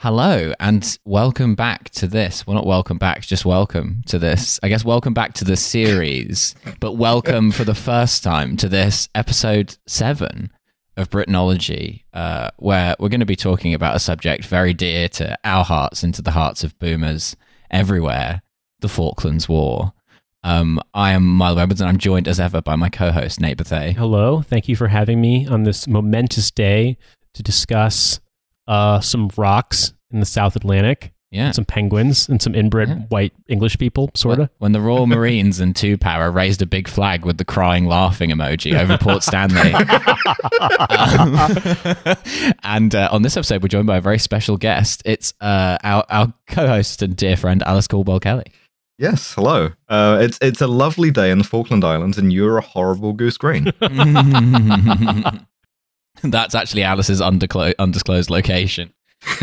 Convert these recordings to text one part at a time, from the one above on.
Hello and welcome back to this. Well, not welcome back, just welcome to this. I guess welcome back to the series, but welcome for the first time to this episode seven of Britanology, uh, where we're going to be talking about a subject very dear to our hearts and to the hearts of boomers everywhere the Falklands War. Um, I am Milo Edwards, and I'm joined as ever by my co host, Nate Bethea. Hello. Thank you for having me on this momentous day to discuss uh, some rocks in the South Atlantic, Yeah. some penguins, and some inbred Yeah. white English people, sort of. When the Royal Marines and Two Para raised a big flag with the crying laughing emoji over Port Stanley. Um, and uh, on this episode, we're joined by a very special guest. It's uh, our, our co host and dear friend, Alice Caldwell Kelly. Yes, hello. Uh, it's it's a lovely day in the Falkland Islands, and you're a horrible goose green. That's actually Alice's undisclo- undisclosed location.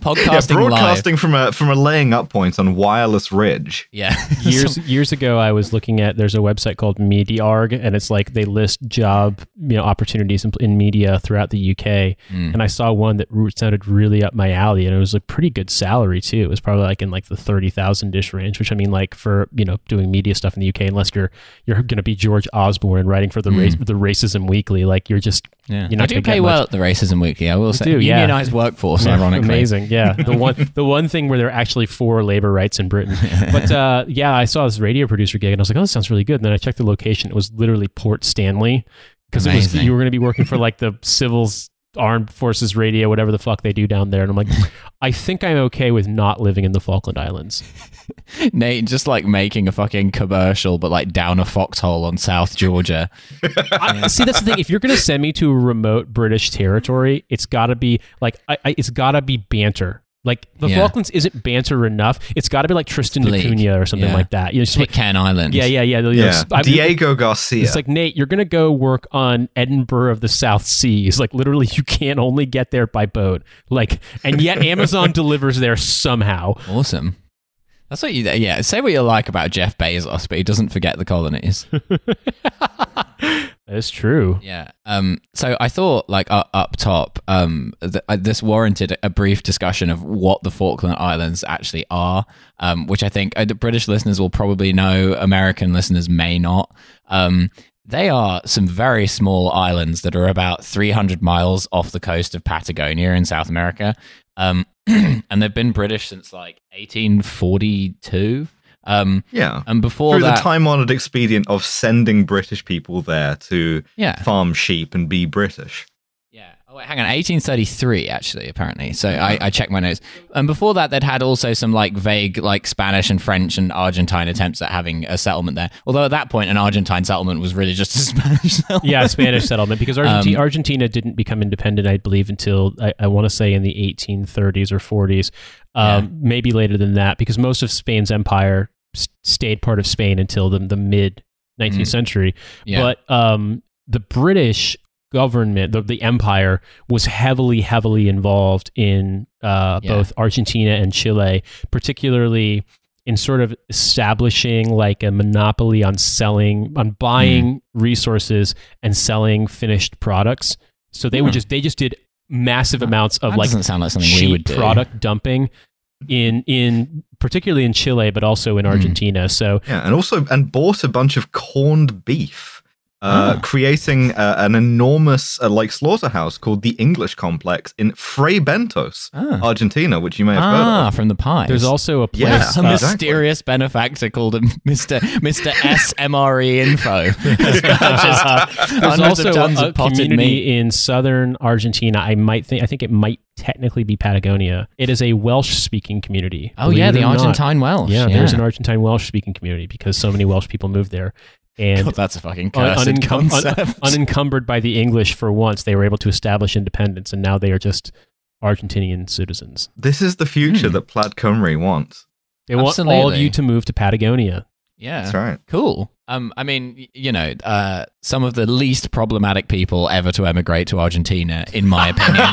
Podcasting live. broadcasting from a from a laying up point on Wireless Ridge. Yeah. Years years ago, I was looking at there's a website called Mediarg, and it's like they list job you know opportunities in, in media throughout the UK. Mm. And I saw one that sounded really up my alley, and it was a pretty good salary too. It was probably like in like the thirty thousand ish range, which I mean, like for you know doing media stuff in the UK, unless you're you're going to be George Osborne and writing for the race the Racism Weekly, like you're just Yeah. You're not I do gonna pay get well much. at the Racism Weekly, I will say. do, yeah. Unionized workforce, Yeah, ironically. amazing. Yeah, the one the one thing where they're actually for labor rights in Britain. But uh, yeah, I saw this radio producer gig, and I was like, oh, this sounds really good. And then I checked the location; it was literally Port Stanley because it was you were going to be working for like the civils. Armed Forces Radio, whatever the fuck they do down there, and I'm like, I think I'm okay with not living in the Falkland Islands. Nate just like making a fucking commercial, but like down a foxhole on South Georgia. I, see, that's the thing. If you're going to send me to a remote British territory, it's got to be like, I, I, it's got to be banter. Like the Yeah. Falklands isn't banter enough. It's got to be like Tristan da Cunha or something Yeah. like that. You know, just like, Island. yeah, yeah, yeah. you know, Yeah, I- Diego Garcia. It's like Nate, you're gonna go work on Edinburgh of the South Seas. Like literally, you can't only get there by boat. Like, and yet Amazon delivers there somehow. Awesome. That's what you, yeah, say what you like about Jeff Bezos, but he doesn't forget the colonies. That's true. Yeah. Um. So I thought, like, uh, up top, um, th- uh, this warranted a brief discussion of what the Falkland Islands actually are. Um, which I think uh, the British listeners will probably know, American listeners may not. Um, they are some very small islands that are about 300 miles off the coast of Patagonia in South America. Um, and they've been British since like 1842. Um, yeah. and before Through that, the time honored expedient of sending British people there to yeah, farm sheep and be British. Yeah. Oh, wait, hang on. 1833, actually, apparently. So I, I checked my notes. And before that, they'd had also some like vague, like Spanish and French and Argentine attempts at having a settlement there. Although at that point, an Argentine settlement was really just a Spanish settlement. Yeah, Spanish settlement because Argentina, Um, Argentina didn't become independent, I believe, until I, I want to say in the 1830s or 40s, um, maybe later than that, because most of Spain's empire s- stayed part of Spain until the, the mid 19th Mhm. century. Yeah. But um, the British government, the, the empire, was heavily, heavily involved in uh, Yeah. both Argentina and Chile, particularly in sort of establishing like a monopoly on selling, on buying Mm. resources and selling finished products. So they would Hmm. just they just did massive amounts of that like doesn't sound like something we would do. product dumping in in particularly in Chile, but also in Hmm. Argentina. So Yeah, and also and bought a bunch of corned beef, uh, Ah. creating uh, an enormous uh, like slaughterhouse called the English Complex in Fray Bentos, Ah, Argentina, which you may have heard ah of. from the pies. there's also a place. Yeah, some uh, exactly. mysterious benefactor called Mr. Mr. SMRE Info. Has purchased There's also of tons a, of potted community meat. in southern Argentina. I might think I think it might technically be Patagonia. It is a Welsh speaking community. Oh yeah, the or not. Argentine Welsh. Yeah, there's an Argentine Welsh speaking community because so many Welsh people moved there. And God, that's a fucking un- cursed unencum- un- concept. unencumbered by the English for once, they were able to establish independence, and now they are just Argentinian citizens. This is the future Hmm. that Plaid Cymru wants. They want all of you to move to Patagonia. yeah, That's right. cool. Um, I mean, you know, uh, some of the least problematic people ever to emigrate to Argentina, in my opinion.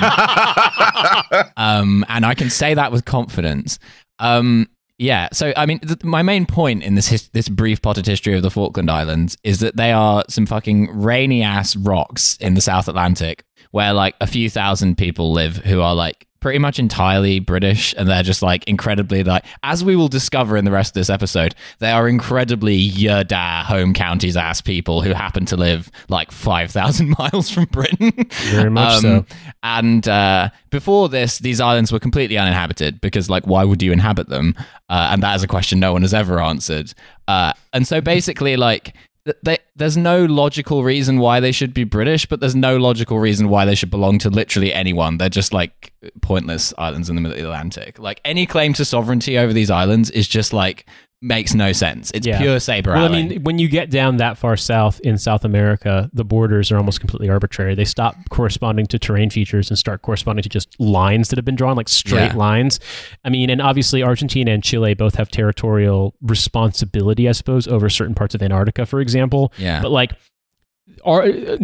um, and I can say that with confidence. Um, yeah. So, I mean, th- my main point in this his- this brief potted history of the Falkland Islands is that they are some fucking rainy ass rocks in the South Atlantic, where like a few thousand people live who are like pretty much entirely British, and they're just like incredibly like, as we will discover in the rest of this episode, they are incredibly yada home counties ass people who happen to live like five thousand miles from Britain. Very much so. And uh, before this, these islands were completely uninhabited because, like, why would you inhabit them? Uh, and that is a question no one has ever answered. Uh, and so basically, like, they, there's no logical reason why they should be British, but there's no logical reason why they should belong to literally anyone. They're just like pointless islands in the middle of the Atlantic. Like, any claim to sovereignty over these islands is just like makes no sense. It's Yeah. pure saber Well, I mean, when you get down that far south in South America, the borders are almost completely arbitrary. They stop corresponding to terrain features and start corresponding to just lines that have been drawn, like straight Yeah. lines. I mean, and obviously Argentina and Chile both have territorial responsibility, I suppose, over certain parts of Antarctica, for example. yeah. But like, Ar-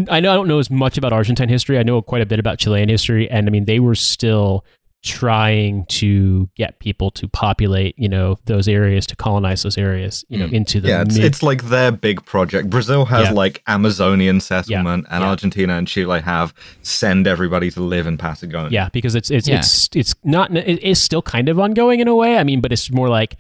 I know I don't know as much about Argentine history. I know quite a bit about Chilean history, and I mean they were still trying to get people to populate, you know, those areas to colonize those areas, you know, Mm. into the yeah, it's, mid- it's like their big project. Brazil has Yeah. like Amazonian settlement, and yeah. Argentina and Chile have send everybody to live in Patagonia. yeah, because it's it's Yeah. it's it's not it's still kind of ongoing in a way. I mean, but it's more like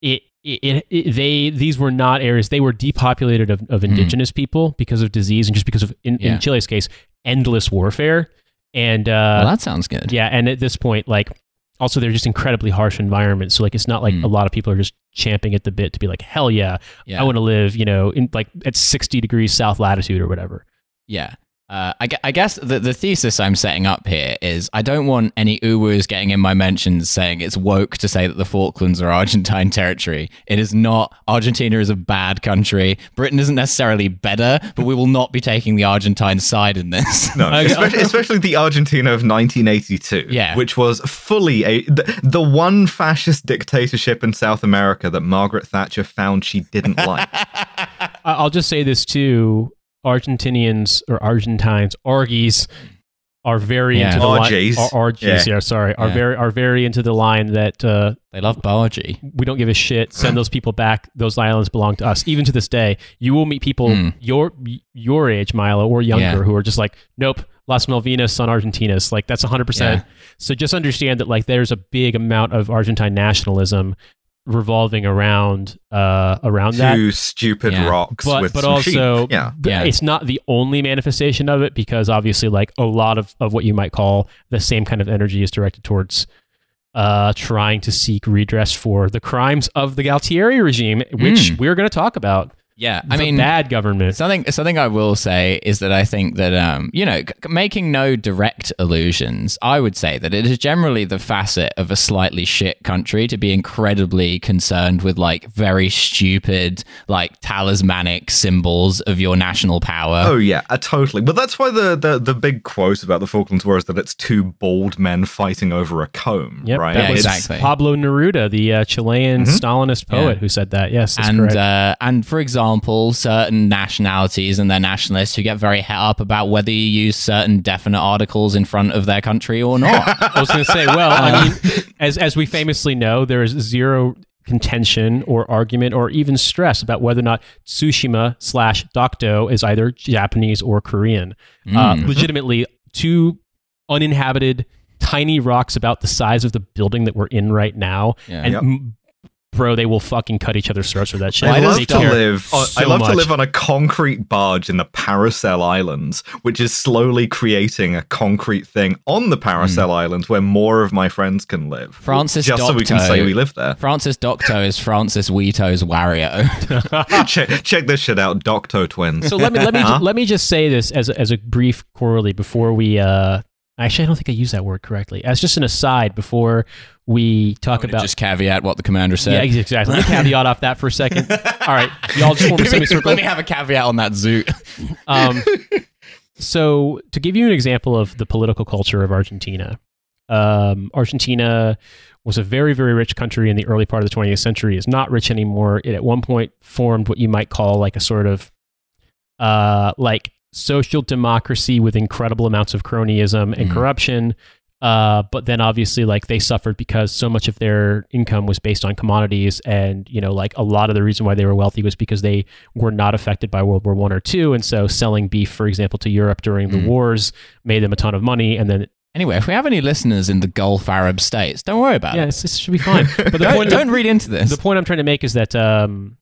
it. It, it, it- they these were not areas they were depopulated of, of indigenous people because of disease and just because of in, Mm. Yeah. in Chile's case endless warfare and uh, well, that sounds good. Yeah, and at this point, like, also they're just incredibly harsh environments. So like, it's not like Mm. a lot of people are just champing at the bit to be like, hell yeah, Yeah. I want to live, you know, in like at sixty degrees south latitude or whatever. Yeah. Uh, I, I guess the, the thesis I'm setting up here is I don't want any uwus getting in my mentions saying it's woke to say that the Falklands are Argentine territory. It is not. Argentina is a bad country. Britain isn't necessarily better, but we will not be taking the Argentine side in this. No, Okay. especially, especially the Argentina of 1982, Yeah. which was fully a the, the one fascist dictatorship in South America that Margaret Thatcher found she didn't like. I'll just say this too: Argentinians or Argentines, Argies, are very Yeah. into the line. Ar- Argies, yeah. sorry, are Yeah. very are very into the line that uh, they love Bargy. we don't give a shit. Send those people back. Those islands belong to us. Even to this day, you will meet people Hmm. your your age, Milo, or younger, Yeah. who are just like, nope, Las Malvinas son Argentinas. Like that's hundred percent. So just understand that like there's a big amount of Argentine nationalism revolving around uh around that. Two stupid Yeah. rocks But with but some sheep. also yeah. th- Yeah. it's not the only manifestation of it because obviously like a lot of, of what you might call the same kind of energy is directed towards uh, trying to seek redress for the crimes of the Galtieri regime, which Mm. we're going to talk about. Yeah. I mean, bad government. Something something I will say is that I think that um you know making no direct allusions I would say that it is generally the facet of a slightly shit country to be incredibly concerned with like very stupid like talismanic symbols of your national power. Oh yeah, uh, totally. But that's why the, the the big quote about the Falklands War is that it's two bald men fighting over a comb, Yep, right? that Yeah, was exactly. Pablo Neruda, the uh, Chilean Stalinist poet, Yeah. who said that. Yes, that's and correct. uh, and for example, certain nationalities and their nationalists who get very het up about whether you use certain definite articles in front of their country or not. I was going to say, well, I mean, as as we famously know, there is zero contention or argument or even stress about whether or not Tsushima slash Dokdo is either Japanese or Korean. Uh, Mm. legitimately, two uninhabited tiny rocks about the size of the building that we're in right now, Yeah. and Yep. m- bro, they will fucking cut each other's throats for that shit. I Why love They to care live. On, I so love to live on a concrete barge in the Paracel Islands, which is slowly creating a concrete thing on the Paracel Islands where more of my friends can live. Francis just so we can say we live there. Francis Docto is Francis Wheato's Wario. check, check this shit out, Docto twins. so let me let me Huh? let me just say this as a, as a brief corollary before we uh actually I don't think I used that word correctly. As just an aside before we talk about just caveat what the commander said. yeah ex- exactly. Let me caveat off that for a second. All right, y'all just form a Let me- semicircle. Let me have a caveat on that zoot. Um, so to give you an example of the political culture of Argentina, um, Argentina was a very, very rich country in the early part of the 20th century. is not rich anymore. It at one point formed what you might call like a sort of uh, like social democracy with incredible amounts of cronyism and Mhm. corruption. Uh, but then obviously like they suffered because so much of their income was based on commodities and you know like a lot of the reason why they were wealthy was because they were not affected by World War One or two, and so selling beef, for example, to Europe during the Mm. wars made them a ton of money, and then Anyway, if we have any listeners in the Gulf Arab states, don't worry about Yeah, it. this should be fine. But the Don't, point, don't read into this. the point I'm trying to make is that um,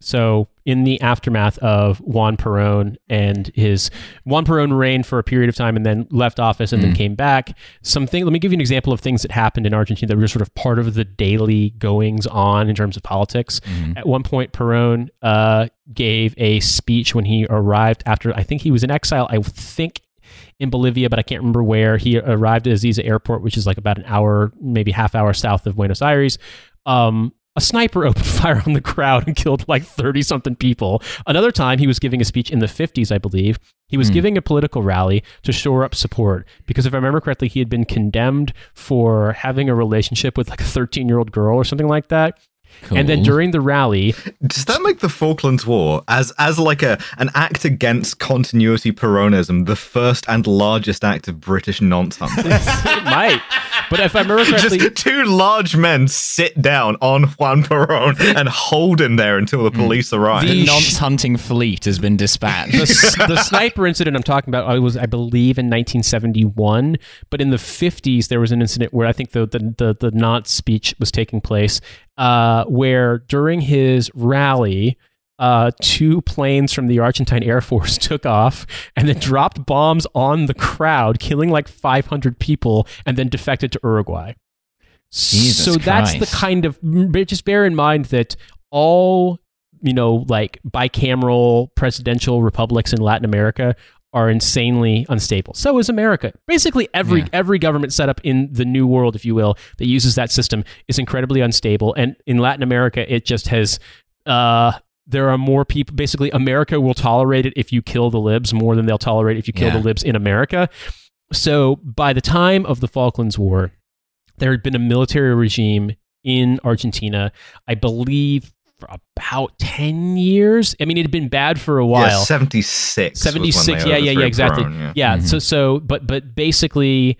so in the aftermath of Juan Perón and his Juan Perón reigned for a period of time and then left office and then Mm. came back. Something. Let me give you an example of things that happened in Argentina that were sort of part of the daily goings on in terms of politics. Mhm. At one point, Perón uh, gave a speech when he arrived after I think he was in exile. I think in Bolivia, but I can't remember where. He arrived at Ezeiza Airport, which is like about an hour, maybe half hour south of Buenos Aires. Um, a sniper opened fire on the crowd and killed like 30 something people. Another time, he was giving a speech in the 50s, I believe. He was Hmm. giving a political rally to shore up support because, if I remember correctly, he had been condemned for having a relationship with like a 13 year old girl or something like that. And then during the rally, Does that make the Falklands War as as like a an act against continuity Peronism the first and largest act of British nonce hunting? it might. But if I remember correctly, Just two large men sit down on Juan Perón and hold him there until the mm. police arrive. the the- nonce hunting fleet has been dispatched. the, the sniper incident I'm talking about I was I believe in 1971 but in the 50s there was an incident where I think the the the, the Nantz speech was taking place uh, where during his rally uh, two planes from the Argentine Air Force took off and then dropped bombs on the crowd, killing like 500 people, and then defected to Uruguay. Jesus so that's the kind of just bear in mind that all you know like bicameral presidential republics in Latin America are insanely unstable. So is America. Basically every Yeah. every government setup in the new world if you will that uses that system is incredibly unstable and in Latin America it just has uh there are more people basically America will tolerate it if you kill the libs more than they'll tolerate if you kill Yeah. the libs in America. So by the time of the Falklands War, there had been a military regime in Argentina, I believe, for about 10 years. I mean, it had been bad for a yeah, while. 76. was 76 yeah yeah yeah exactly yeah. yeah Mhm. so so but but basically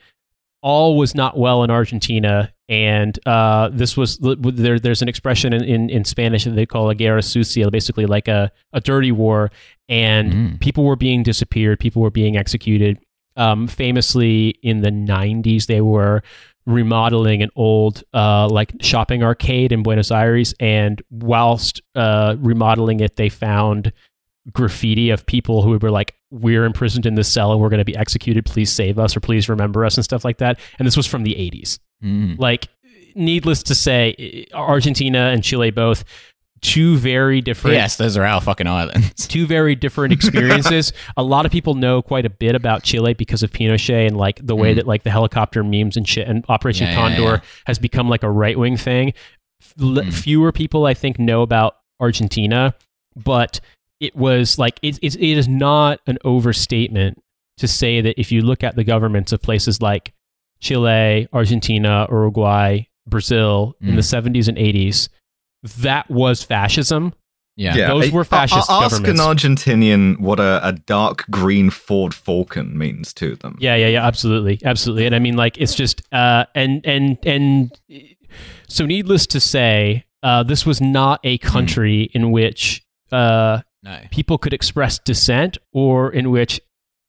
all was not well in argentina and uh, this was there, there's an expression in, in, in spanish that they call a guerra sucia basically like a, a dirty war and Mm. people were being disappeared people were being executed um, famously in the 90s they were remodeling an old uh, like shopping arcade in buenos aires and whilst uh, remodeling it they found graffiti of people who were like, "We're imprisoned in this cell and we're going to be executed. Please save us or please remember us" and stuff like that. And this was from the '80s. Mm. Like, needless to say, Argentina and Chile both two very different. Yes, those are our fucking islands. Two very different experiences. a lot of people know quite a bit about Chile because of Pinochet and like the way Mm. that like the helicopter memes and shit and Operation Yeah, yeah, Condor yeah. has become like a right wing thing. F- Mm. Fewer people, I think, know about Argentina, but it was like it, it, it is not an overstatement to say that if you look at the governments of places like Chile, Argentina, Uruguay, Brazil in the Mm. 70s and 80s, that was fascism. Yeah. Those were A- a- fascist Ask governments. an Argentinian what a, a dark green Ford Falcon means to them. Yeah, yeah, yeah, absolutely, absolutely. And I mean, like, it's just, uh, and and and so, needless to say, uh, this was not a country in which uh, No. people could express dissent, or in which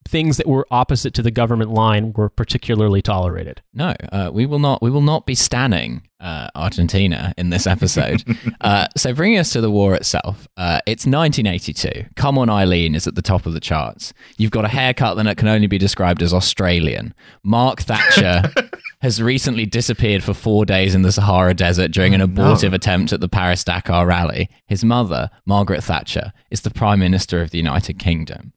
things that were opposite to the government line were particularly tolerated. No, uh, we will not. We will not be standing uh, Argentina in this episode. uh, so, bringing us to the war itself, uh, it's 1982. Come on, Eileen is at the top of the charts. You've got a haircut that can only be described as Australian. Mark Thatcher has recently disappeared for four days in the Sahara Desert during an abortive attempt at the Paris Dakar rally. His mother, Margaret Thatcher, is the Prime Minister of the United Kingdom.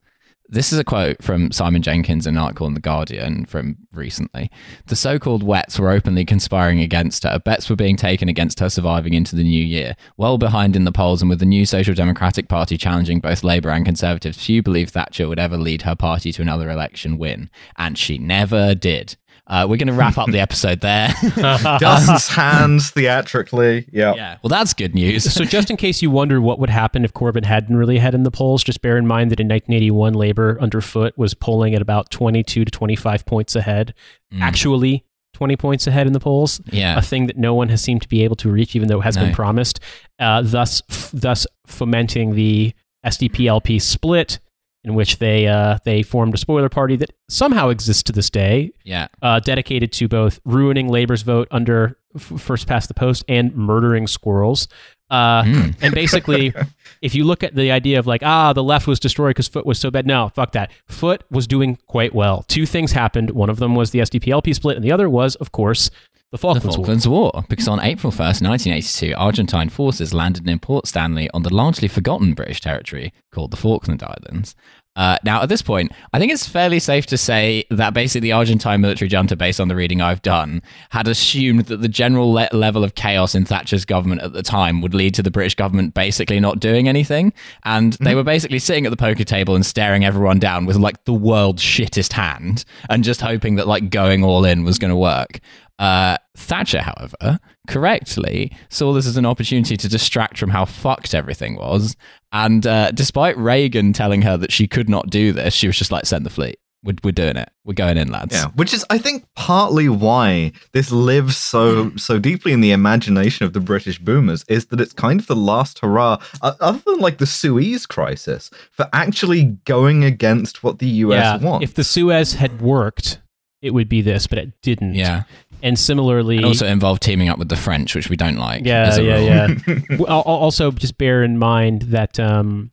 This is a quote from Simon Jenkins in an article in The Guardian from recently. The so called Wets were openly conspiring against her. Bets were being taken against her surviving into the new year. Well behind in the polls, and with the new Social Democratic Party challenging both Labour and Conservatives, few believed Thatcher would ever lead her party to another election win. And she never did. Uh, we're going to wrap up the episode there. Dust's hands theatrically. Yeah. yeah. Well, that's good news. so, just in case you wonder what would happen if Corbyn hadn't really had in the polls, just bear in mind that in 1981, Labour under Foot was polling at about 22 to 25 points ahead. Mm. Actually, 20 points ahead in the polls. Yeah. a thing that no one has seemed to be able to reach, even though it has been promised. Uh, thus, f- thus fomenting the SDP LP split in which they uh, they formed a spoiler party that somehow exists to this day, Yeah. uh, dedicated to both ruining Labor's vote under f- first past the post and murdering squirrels. Uh, Mm. And basically, if you look at the idea of like, ah, the left was destroyed because Foot was so bad. No, fuck that. Foot was doing quite well. Two things happened. One of them was the SDP-LP split, and the other was, of course, the The Falklands, War. War, because on April 1st, 1982, Argentine forces landed in Port Stanley on the largely forgotten British territory called the Falkland Islands. Uh, now, at this point, I think it's fairly safe to say that basically the Argentine military junta, based on the reading I've done, had assumed that the general le- level of chaos in Thatcher's government at the time would lead to the British government basically not doing anything. And they were basically sitting at the poker table and staring everyone down with like the world's shittest hand and just hoping that like going all in was going to work. Uh, Thatcher, however, correctly saw this as an opportunity to distract from how fucked everything was. And uh, despite Reagan telling her that she could not do this, she was just like, send the fleet. We're, we're doing it. We're going in, lads. Yeah, which is, I think, partly why this lives so so deeply in the imagination of the British boomers is that it's kind of the last hurrah, uh, other than like the Suez crisis, for actually going against what the US yeah, wants. if the Suez had worked, it would be this, but it didn't. Yeah. And similarly, It also involved teaming up with the French, which we don't like. Yeah, as a yeah, rule. yeah. Well, al- al- also, just bear in mind that um,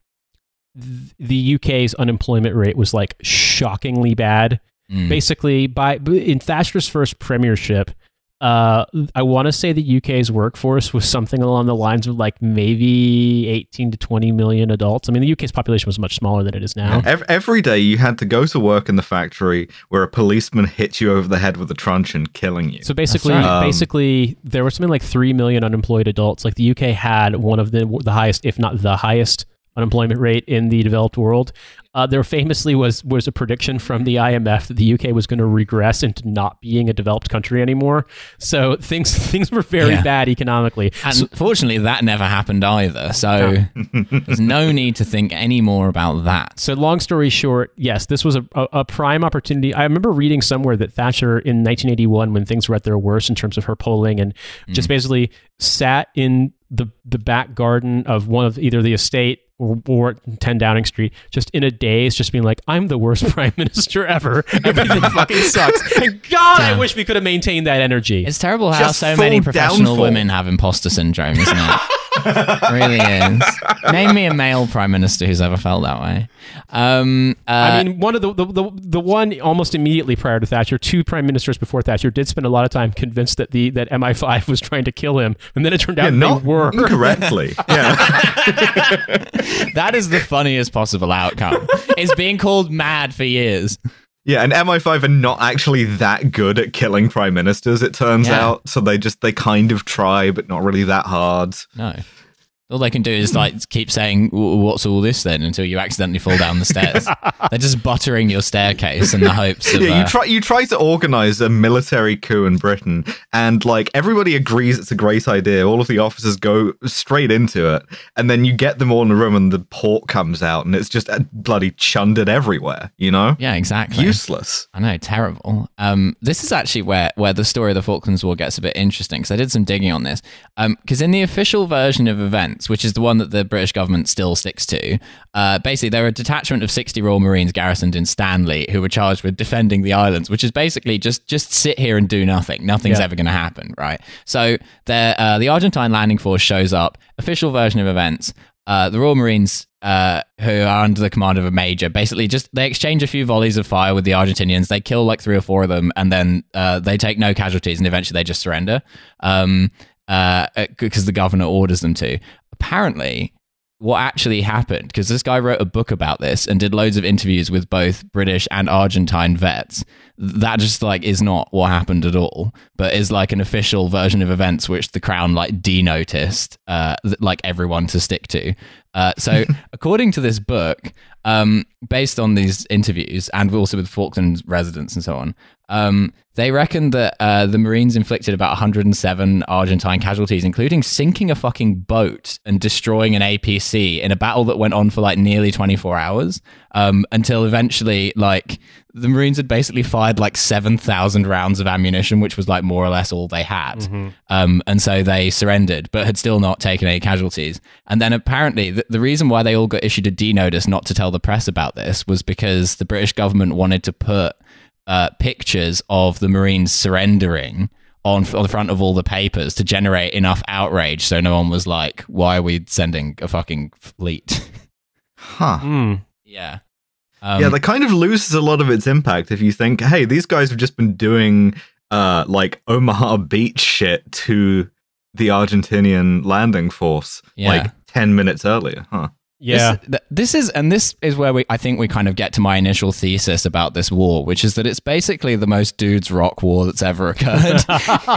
th- the UK's unemployment rate was like shockingly bad. Mm. Basically, by in Thatcher's first premiership, uh, I want to say the UK's workforce was something along the lines of like maybe 18 to 20 million adults. I mean, the UK's population was much smaller than it is now. Ev- Every day you had to go to work in the factory where a policeman hit you over the head with a truncheon, killing you. So basically, right. Basically, there were something like three million unemployed adults. Like the UK had one of the the highest, if not the highest, unemployment rate in the developed world. Uh, there famously was was a prediction from the IMF that the UK was going to regress into not being a developed country anymore. So things things were very Yeah. bad economically. And fortunately, that never happened either. So there's no need to think any more about that. So, long story short, yes, this was a, a, a prime opportunity. I remember reading somewhere that Thatcher in 1981, when things were at their worst in terms of her polling, and just basically sat in the the back garden of one of either the estate or, or 10 Downing Street, just in a daze, just being like, "I'm the worst prime minister ever. Everything fucking sucks." And God, I wish we could have maintained that energy. It's terrible how Just so many professional downfall. women have imposter syndrome, isn't it? It really is. Name me a male prime minister who's ever felt that way. Um, uh, I mean, one of the, the the the one almost immediately prior to Thatcher, two prime ministers before Thatcher did spend a lot of time convinced that the that MI5 was trying to kill him, and then it turned out yeah, they were. correctly. yeah. that is the funniest possible outcome. It's being called mad for years. Yeah, and MI5 are not actually that good at killing prime ministers, it turns Yeah. out. So they just they kind of try, but not really that hard. No. All they can do is like keep saying, "What's all this then?" until you accidentally fall down the stairs. They're just buttering your staircase in the hopes of. Yeah, uh, you try you try to organize a military coup in Britain, and like everybody agrees it's a great idea. All of the officers go straight into it, and then you get them all in a room, and the port comes out, and it's just uh, bloody chundered everywhere. You know, yeah, exactly. useless. I know, terrible. Um, this is actually where, where the story of the Falklands War gets a bit interesting because I did some digging on this. Um, Because in the official version of events, which is the one that the British government still sticks to, uh, basically there were a detachment of 60 Royal Marines garrisoned in Stanley who were charged with defending the islands, which is basically just just sit here and do nothing. Nothing's Yeah. ever going to happen, right? So uh, the Argentine landing force shows up. Official version of events. Uh, the Royal Marines, uh, who are under the command of a major, basically just they exchange a few volleys of fire with the Argentinians. They kill like three or four of them, and then uh, they take no casualties, and eventually they just surrender um, uh, because the governor orders them to. Apparently, what actually happened because this guy wrote a book about this and did loads of interviews with both British and Argentine vets. That just like is not what happened at all, but is like an official version of events which the crown like D-noticed, uh, like everyone to stick to. Uh, so, according to this book, um, based on these interviews and also with Falkland residents and so on, um, they reckon that uh, the Marines inflicted about 107 Argentine casualties, including sinking a fucking boat and destroying an APC in a battle that went on for like nearly 24 hours. Um, until eventually, like the Marines had basically fired like seven thousand rounds of ammunition, which was like more or less all they had. Mhm. Um, and so they surrendered, but had still not taken any casualties. And then apparently, the, the reason why they all got issued a D notice not to tell the press about this was because the British government wanted to put uh, pictures of the Marines surrendering on, on the front of all the papers to generate enough outrage so no one was like, why are we sending a fucking fleet? Huh. Mm. yeah. Um, yeah, that kind of loses a lot of its impact if you think, hey, these guys have just been doing uh like Omaha Beach shit to the Argentinian landing force Yeah. like 10 minutes earlier, huh? Yeah. This, th- this is, and this is where we, I think we kind of get to my initial thesis about this war, which is that it's basically the most dudes rock war that's ever occurred,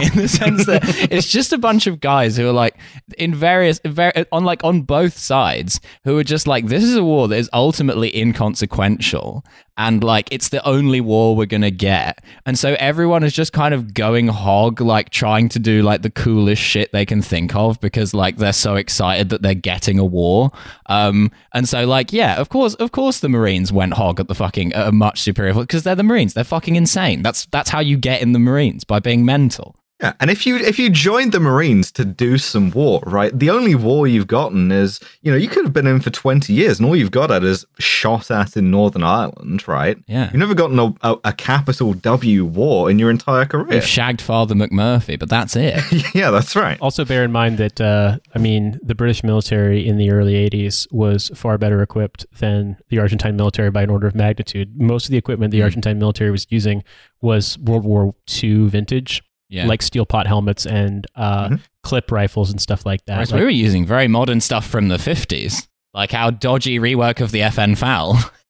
in the sense that it's just a bunch of guys who are like in various, ver- on like on both sides, who are just like, this is a war that is ultimately inconsequential, and like it's the only war we're gonna get, and so everyone is just kind of going hog, like trying to do like the coolest shit they can think of because like they're so excited that they're getting a war. Um, and so like, yeah, of course, of course, the Marines went hog at the fucking a much superior because they're the Marines. They're fucking insane. That's that's how you get in the Marines by being mental. Yeah, and if you if you joined the Marines to do some war, right? The only war you've gotten is, you know, you could have been in for twenty years, and all you've got at is shot at in Northern Ireland, right? Yeah. You've never gotten a, a, a capital W war in your entire career. We've shagged Father McMurphy, but that's it. yeah, that's right. Also, bear in mind that uh, I mean, the British military in the early '80s was far better equipped than the Argentine military by an order of magnitude. Most of the equipment the Mm. Argentine military was using was World War II vintage, Yeah. like steel pot helmets and uh, Mhm. clip rifles and stuff like that. Whereas Like- we were using very modern stuff from the 50s, like our dodgy rework of the FN FAL.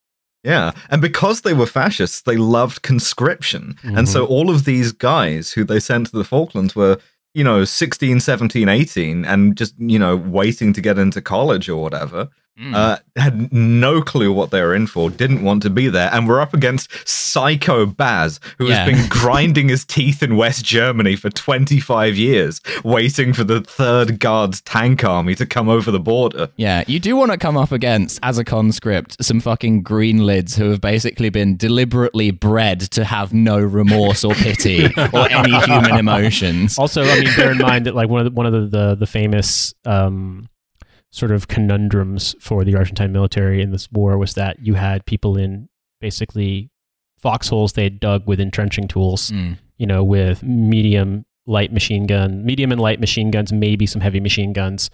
Yeah. And because they were fascists, they loved conscription. And so all of these guys who they sent to the Falklands were, you know, 16, 17, 18, and just, you know, waiting to get into college or whatever. Mm. Uh, had no clue what they were in for, didn't want to be there, and we're up against Psycho Baz, who Yeah. has been grinding his teeth in West Germany for 25 years, waiting for the Third Guards tank army to come over the border. Yeah, you do want to come up against, as a conscript, some fucking green lids who have basically been deliberately bred to have no remorse or pity or any human emotions. Also, I mean, bear in mind that like one of the, one of the the, the famous um, sort of conundrums for the Argentine military in this war was that you had people in basically foxholes they had dug with entrenching tools, Mm. you know, with medium light machine gun, medium and light machine guns, maybe some heavy machine guns,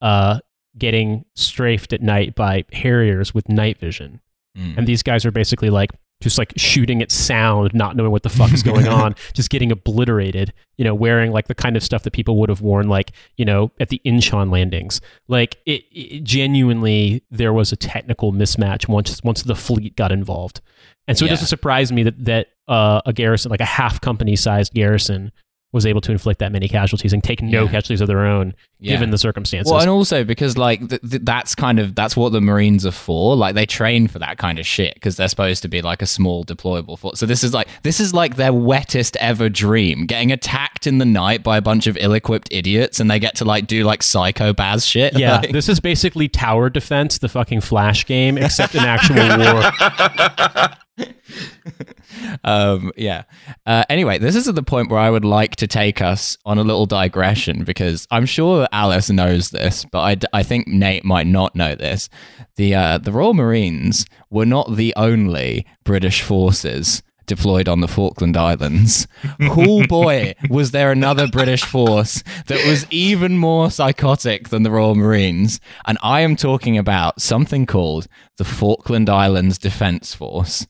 uh, getting strafed at night by Harriers with night vision. Mm. And these guys are basically like just like shooting at sound, not knowing what the fuck is going on, just getting obliterated, you know, wearing like the kind of stuff that people would have worn, like, you know, at the Incheon landings. Like, it, it genuinely, there was a technical mismatch once, once the fleet got involved. And so it doesn't surprise me that, that uh, a garrison, like a half company sized garrison, was able to inflict that many casualties and take no Yeah. casualties of their own, Yeah. given the circumstances. Well, and also because like th- th- that's kind of that's what the Marines are for. Like they train for that kind of shit because they're supposed to be like a small deployable force. So this is like this is like their wettest ever dream: getting attacked in the night by a bunch of ill-equipped idiots, and they get to like do like psycho Baz shit. yeah, Like- this is basically tower defense, the fucking flash game, except an actual war. um, yeah. Uh, anyway, this is at the point where I would like to take us on a little digression because I'm sure Alice knows this, but I, d- I think Nate might not know this. The uh, the Royal Marines were not the only British forces deployed on the Falkland Islands. Cool boy, was there another British force that was even more psychotic than the Royal Marines, and I am talking about something called the Falkland Islands Defence Force.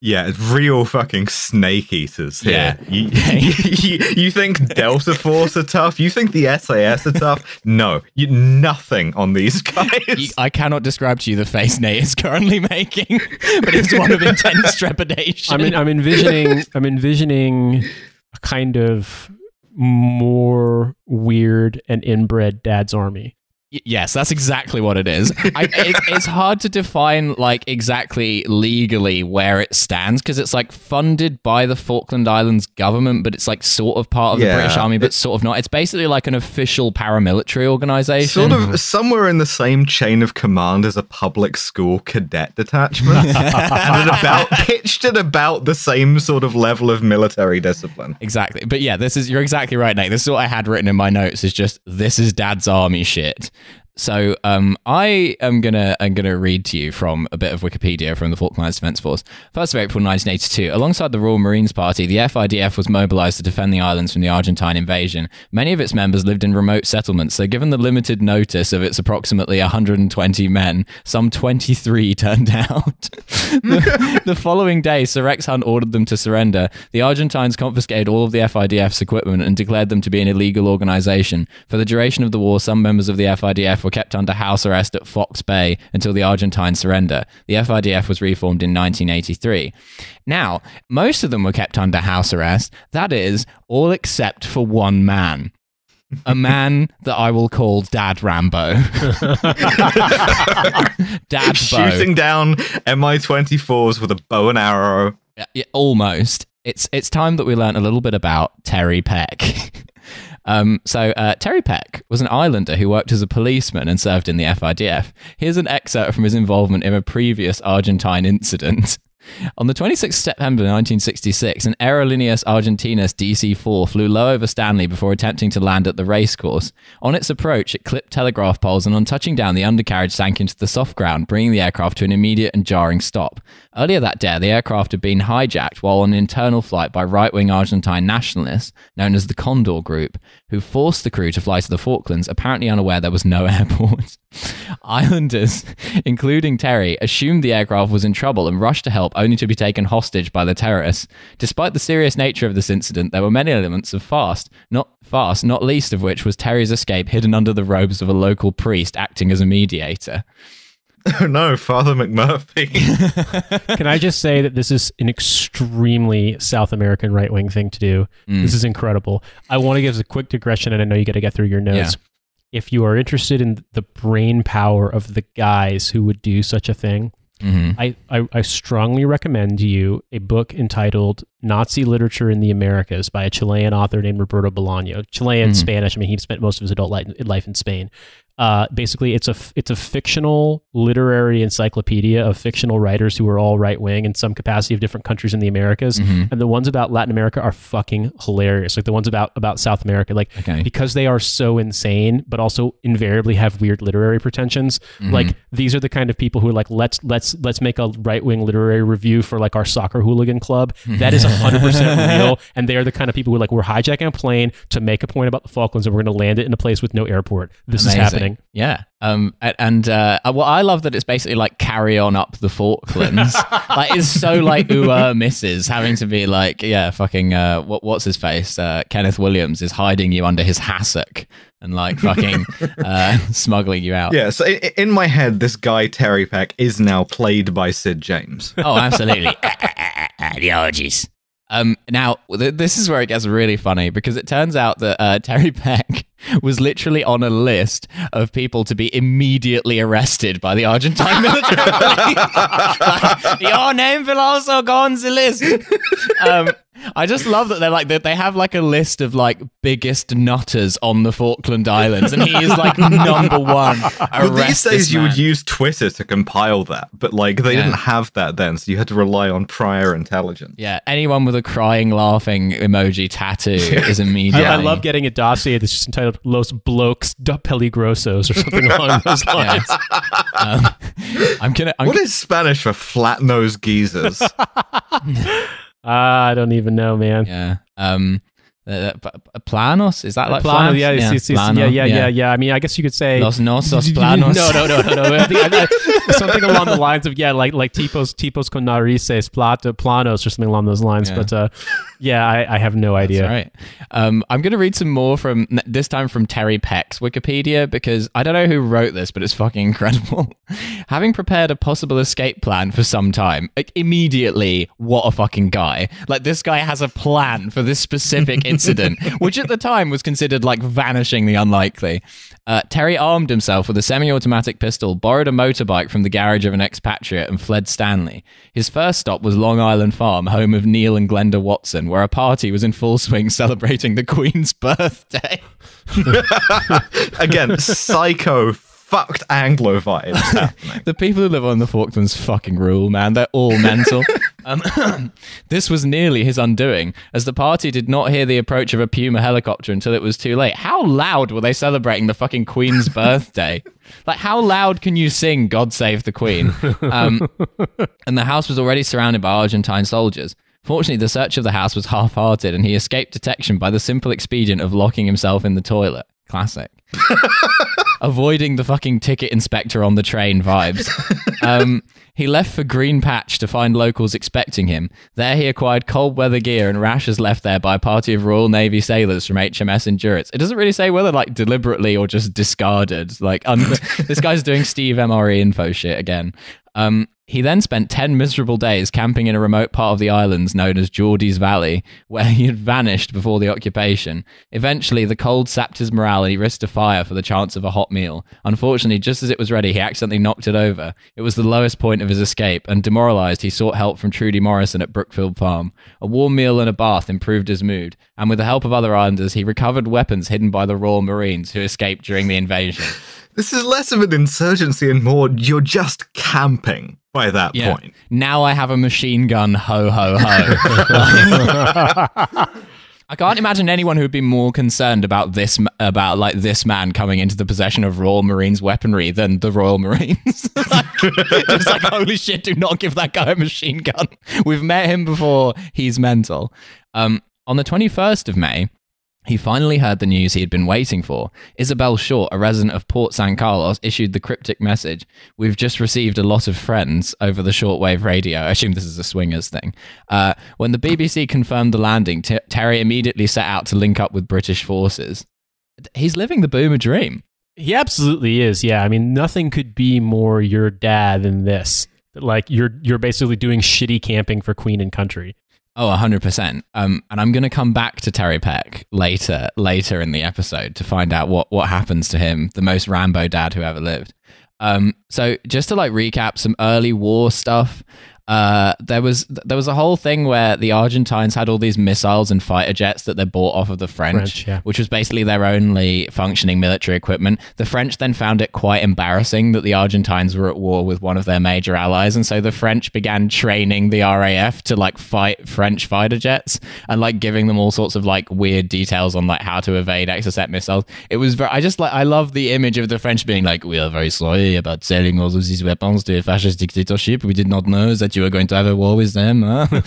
Yeah, it's real fucking snake eaters here. Yeah. You, you, you think Delta Force are tough? You think the SAS are tough? No, you, nothing on these guys. You- I cannot describe to you the face Nate is currently making, but it's one of intense trepidation. I'm, in, I'm envisioning I'm envisioning a kind of more weird and inbred dad's army. Yes, that's exactly what it is. I, it, it's hard to define like exactly legally where it stands because it's like funded by the Falkland Islands government, but it's like sort of part of the British Army, but it- of not. It's basically like an official paramilitary organization. Sort of somewhere in the same chain of command as a public school cadet detachment, and at about pitched at about the same sort of level of military discipline. Exactly. But yeah, this is you're exactly right, Nate. This is what I had written in my notes is just this is dad's army shit. So um, I am gonna I'm gonna read to you from a bit of Wikipedia from the Falklands Defence Force. First of April 1982, alongside the Royal Marines Party, the FIDF was mobilised to defend the islands from the Argentine invasion. Many of its members lived in remote settlements, so given the limited notice of its approximately 120 men, some 23 turned out. the, the following day, Sir Rex Hunt ordered them to surrender. The Argentines confiscated all of the FIDF's equipment and declared them to be an illegal organisation. For the duration of the war, some members of the FIDF were kept under house arrest at Fox Bay until the Argentine surrender. The FIDF was reformed in 1983. Now, most of them were kept under house arrest. That is, all except for one man. A man that I will call Dad Rambo. Dad. Shooting down Mi-24s with a bow and arrow. Yeah, yeah, almost. It's it's time that we learn a little bit about Terry Peck. um, so uh, Terry Peck was an islander who worked as a policeman and served in the FIDF. Here's an excerpt from his involvement in a previous Argentine incident. On the 26th September 1966, an Aerolíneas Argentinas DC-4 flew low over Stanley before attempting to land at the racecourse. On its approach, it clipped telegraph poles and on touching down, the undercarriage sank into the soft ground, bringing the aircraft to an immediate and jarring stop. Earlier that day, the aircraft had been hijacked while on an internal flight by right-wing Argentine nationalists known as the Condor Group, who forced the crew to fly to the Falklands, apparently unaware there was no airport. Islanders, including Terry, assumed the aircraft was in trouble and rushed to help, only to be taken hostage by the terrorists. Despite the serious nature of this incident, there were many elements of fast, not fast, not least of which was Terry's escape hidden under the robes of a local priest acting as a mediator. Oh no, Father McMurphy. Can I just say that this is an extremely South American right wing thing to do? Mm. This is incredible. I want to give us a quick digression, and I know you got to get through your notes. If you are interested in the brain power of the guys who would do such a thing, Mhm. I, I, I strongly recommend you a book entitled Nazi Literature in the Americas by a Chilean author named Roberto Bolaño. Chilean, Mhm. Spanish. I mean, he spent most of his adult life in Spain. Uh, basically, it's a it's a fictional literary encyclopedia of fictional writers who are all right wing in some capacity of different countries in the Americas. Mhm. And the ones about Latin America are fucking hilarious. Like the ones about about South America, like Okay. because they are so insane, but also invariably have weird literary pretensions. Mhm. Like these are the kind of people who are like, let's let's let's make a right wing literary review for like our soccer hooligan club. That is hundred percent real, and they are the kind of people who are like, we're hijacking a plane to make a point about the Falklands, and we're going to land it in a place with no airport. This Amazing. is happening. Yeah. Um. And uh. Well, I love that it's basically like carry on up the Falklands. like it's so like ooh uh, misses having to be like yeah fucking uh what what's his face uh Kenneth Williams is hiding you under his hassock and like fucking uh smuggling you out. yeah, so i- in my head, this guy Terry Peck is now played by Sid James. Oh, absolutely. the orgies. Um, now, th- this is where it gets really funny because it turns out that uh, Terry Peck was literally on a list of people to be immediately arrested by the Argentine military. Like, Your name will also go on the list. Um, I just love that they're like that they have like a list of like biggest nutters on the Falkland Islands, and he is like number one. Well, these Arrest this days, you would use Twitter to compile that, but like they Yeah. didn't have that then, so you had to rely on prior intelligence. Yeah, anyone with a crying, laughing emoji tattoo is I, immediately. I love getting a dossier that's just entitled "Los Blokes da Peligrosos" or something along those lines. Um, I'm gonna. I'm, What is Spanish for flat nosed geezers? Ah, I don't even know, man. yeah. Um. Uh, p- planos is that like Plano, flans? yeah, yeah, yeah, Plano, yeah, yeah, yeah, yeah. I mean, I guess you could say Los nosos planos. No, no, no, no, no. I think, I, I, something along the lines of yeah, like like tipos tipos con narices, plata, planos, or something along those lines. Yeah. But uh, yeah, I, I have no idea. That's right. Um, I'm going to read some more from this time from Terry Peck's Wikipedia because I don't know who wrote this, but it's fucking incredible. Having prepared a possible escape plan for some time, like immediately, what a fucking guy! Like this guy has a plan for this specific incident, which at the time was considered like vanishingly unlikely. Uh, Terry armed himself with a semi automatic pistol, borrowed a motorbike from the garage of an expatriate, and fled Stanley. His first stop was Long Island Farm, home of Neil and Glenda Watson, where a party was in full swing celebrating the Queen's birthday. Again, psycho fucked Anglo vibes the people who live on the Falklands fucking rule, man. They're all mental. Um, this was nearly his undoing, as the party did not hear the approach of a Puma helicopter until it was too late. How loud were they celebrating the fucking Queen's birthday? Like, how loud can you sing God Save the Queen? Um, and the house was already surrounded by Argentine soldiers. Fortunately, the search of the house was half hearted, and he escaped detection by the simple expedient of locking himself in the toilet. Classic. Avoiding the fucking ticket inspector on the train vibes. Um, he left for Green Patch to find locals expecting him. There he acquired cold weather gear and rashes left there by a party of Royal Navy sailors from HMS Endurance. It doesn't really say whether like deliberately or just discarded. Like un- this guy's doing Steve MRE info shit again. Um, he then spent 10 miserable days camping in a remote part of the islands known as Geordie's Valley, where he had vanished before the occupation. Eventually, the cold sapped his morale and he risked a fire for the chance of a hot meal. Unfortunately, just as it was ready, he accidentally knocked it over. It was the lowest point of his escape, and demoralized, he sought help from Trudy Morrison at Brookfield Farm. A warm meal and a bath improved his mood, and with the help of other islanders, he recovered weapons hidden by the Royal Marines who escaped during the invasion. This is less of an insurgency and more you're just camping by that Yeah. point. Now I have a machine gun. Ho ho ho. I can't imagine anyone who would be more concerned about this about like this man coming into the possession of Royal Marines weaponry than the Royal Marines. Just like holy shit, do not give that guy a machine gun. We've met him before. He's mental. Um, on the 21st of May, he finally heard the news he had been waiting for. Isabel Short, a resident of Port San Carlos, issued the cryptic message We've just received a lot of friends over the shortwave radio. I assume this is a swingers thing. Uh, when the BBC confirmed the landing, T- Terry immediately set out to link up with British forces. He's living the boomer dream. He absolutely is. Yeah, I mean, nothing could be more your dad than this. Like you're you're basically doing shitty camping for Queen and Country. Oh, 100%. Um, and I'm going to come back to Terry Peck later later in the episode to find out what, what happens to him, the most Rambo dad who ever lived. Um, so just to like recap some early war stuff, uh, there was there was a whole thing where the Argentines had all these missiles and fighter jets that they bought off of the French, French, yeah. which was basically their only functioning military equipment. The French then found it quite embarrassing that the Argentines were at war with one of their major allies, and so the French began training the RAF to like fight French fighter jets and like giving them all sorts of like weird details on like how to evade Exocet missiles. It was very, I just like I love the image of the French being like, "We are very sorry about selling all of these weapons to a fascist dictatorship. We did not know that you were going to have a war with them." huh?"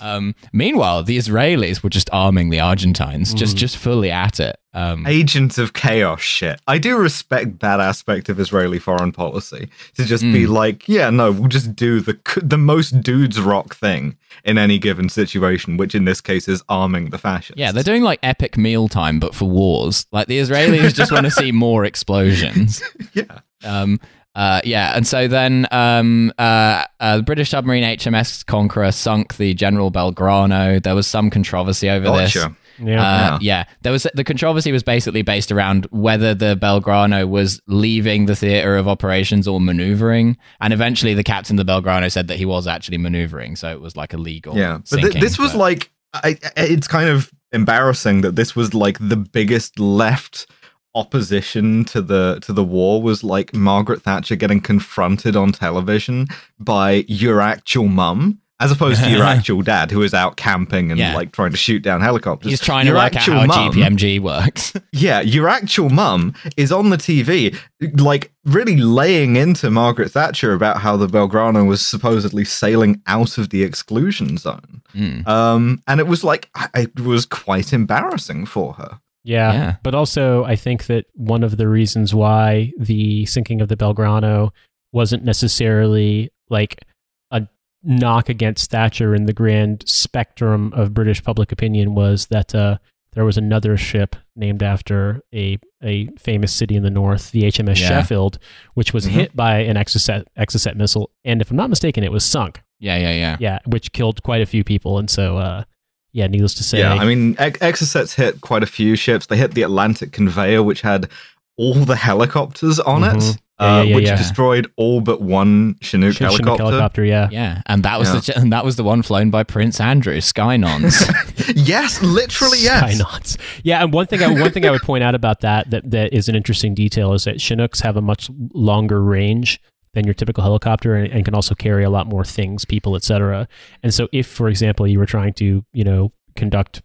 um, meanwhile, the Israelis were just arming the Argentines, just just fully at it. Um, Agents of chaos shit. I do respect that aspect of Israeli foreign policy to just be Hmm. like, yeah, no, we'll just do the the most dudes rock thing in any given situation, which in this case is arming the fascists. yeah, they're doing like epic mealtime, but for wars. Like the Israelis just want to see more explosions. yeah. Um, uh, yeah, and so then um, uh, uh, the British submarine HMS Conqueror sunk the General Belgrano. There was some controversy over this. Gotcha. Yeah. Uh, yeah, there was the controversy was basically based around whether the Belgrano was leaving the theater of operations or maneuvering, and eventually the captain of the Belgrano said that he was actually maneuvering, so it was like a legal. Yeah, but th- this was but- like I, I- it's kind of embarrassing that this was like the biggest left opposition to the to the war was like Margaret Thatcher getting confronted on television by your actual mum as opposed to your actual dad who is out camping and Yeah. like trying to shoot down helicopters. he's trying to Your work out how mum- GPMG works. yeah, your actual mum is on the TV, like really laying into Margaret Thatcher about how the Belgrano was supposedly sailing out of the exclusion zone. Mm. Um, and it was like it was quite embarrassing for her. Yeah. Yeah. But also, I think that one of the reasons why the sinking of the Belgrano wasn't necessarily like a knock against Thatcher in the grand spectrum of British public opinion was that uh, there was another ship named after a, a famous city in the north, the HMS Yeah. Sheffield, which was Mhm. hit by an Exocet, Exocet missile. And if I'm not mistaken, it was sunk. Yeah, yeah, yeah. Yeah, which killed quite a few people. And so uh, yeah, needless to say, Yeah, I mean, Ex- Exocets hit quite a few ships. They hit the Atlantic Conveyor, which had all the helicopters on Mhm. it, uh, yeah, yeah, which yeah. destroyed all but one Chinook Chinook helicopter. helicopter, yeah. Yeah, and that was Yeah. the and that was the one flown by Prince Andrew, Skynons. yes, literally, yes. Skynauts. Yeah, and one thing I one thing I would point out about that that that is an interesting detail is that Chinooks have a much longer range than your typical helicopter and, and can also carry a lot more things, people, etc. And so, if, for example, you were trying to you know conduct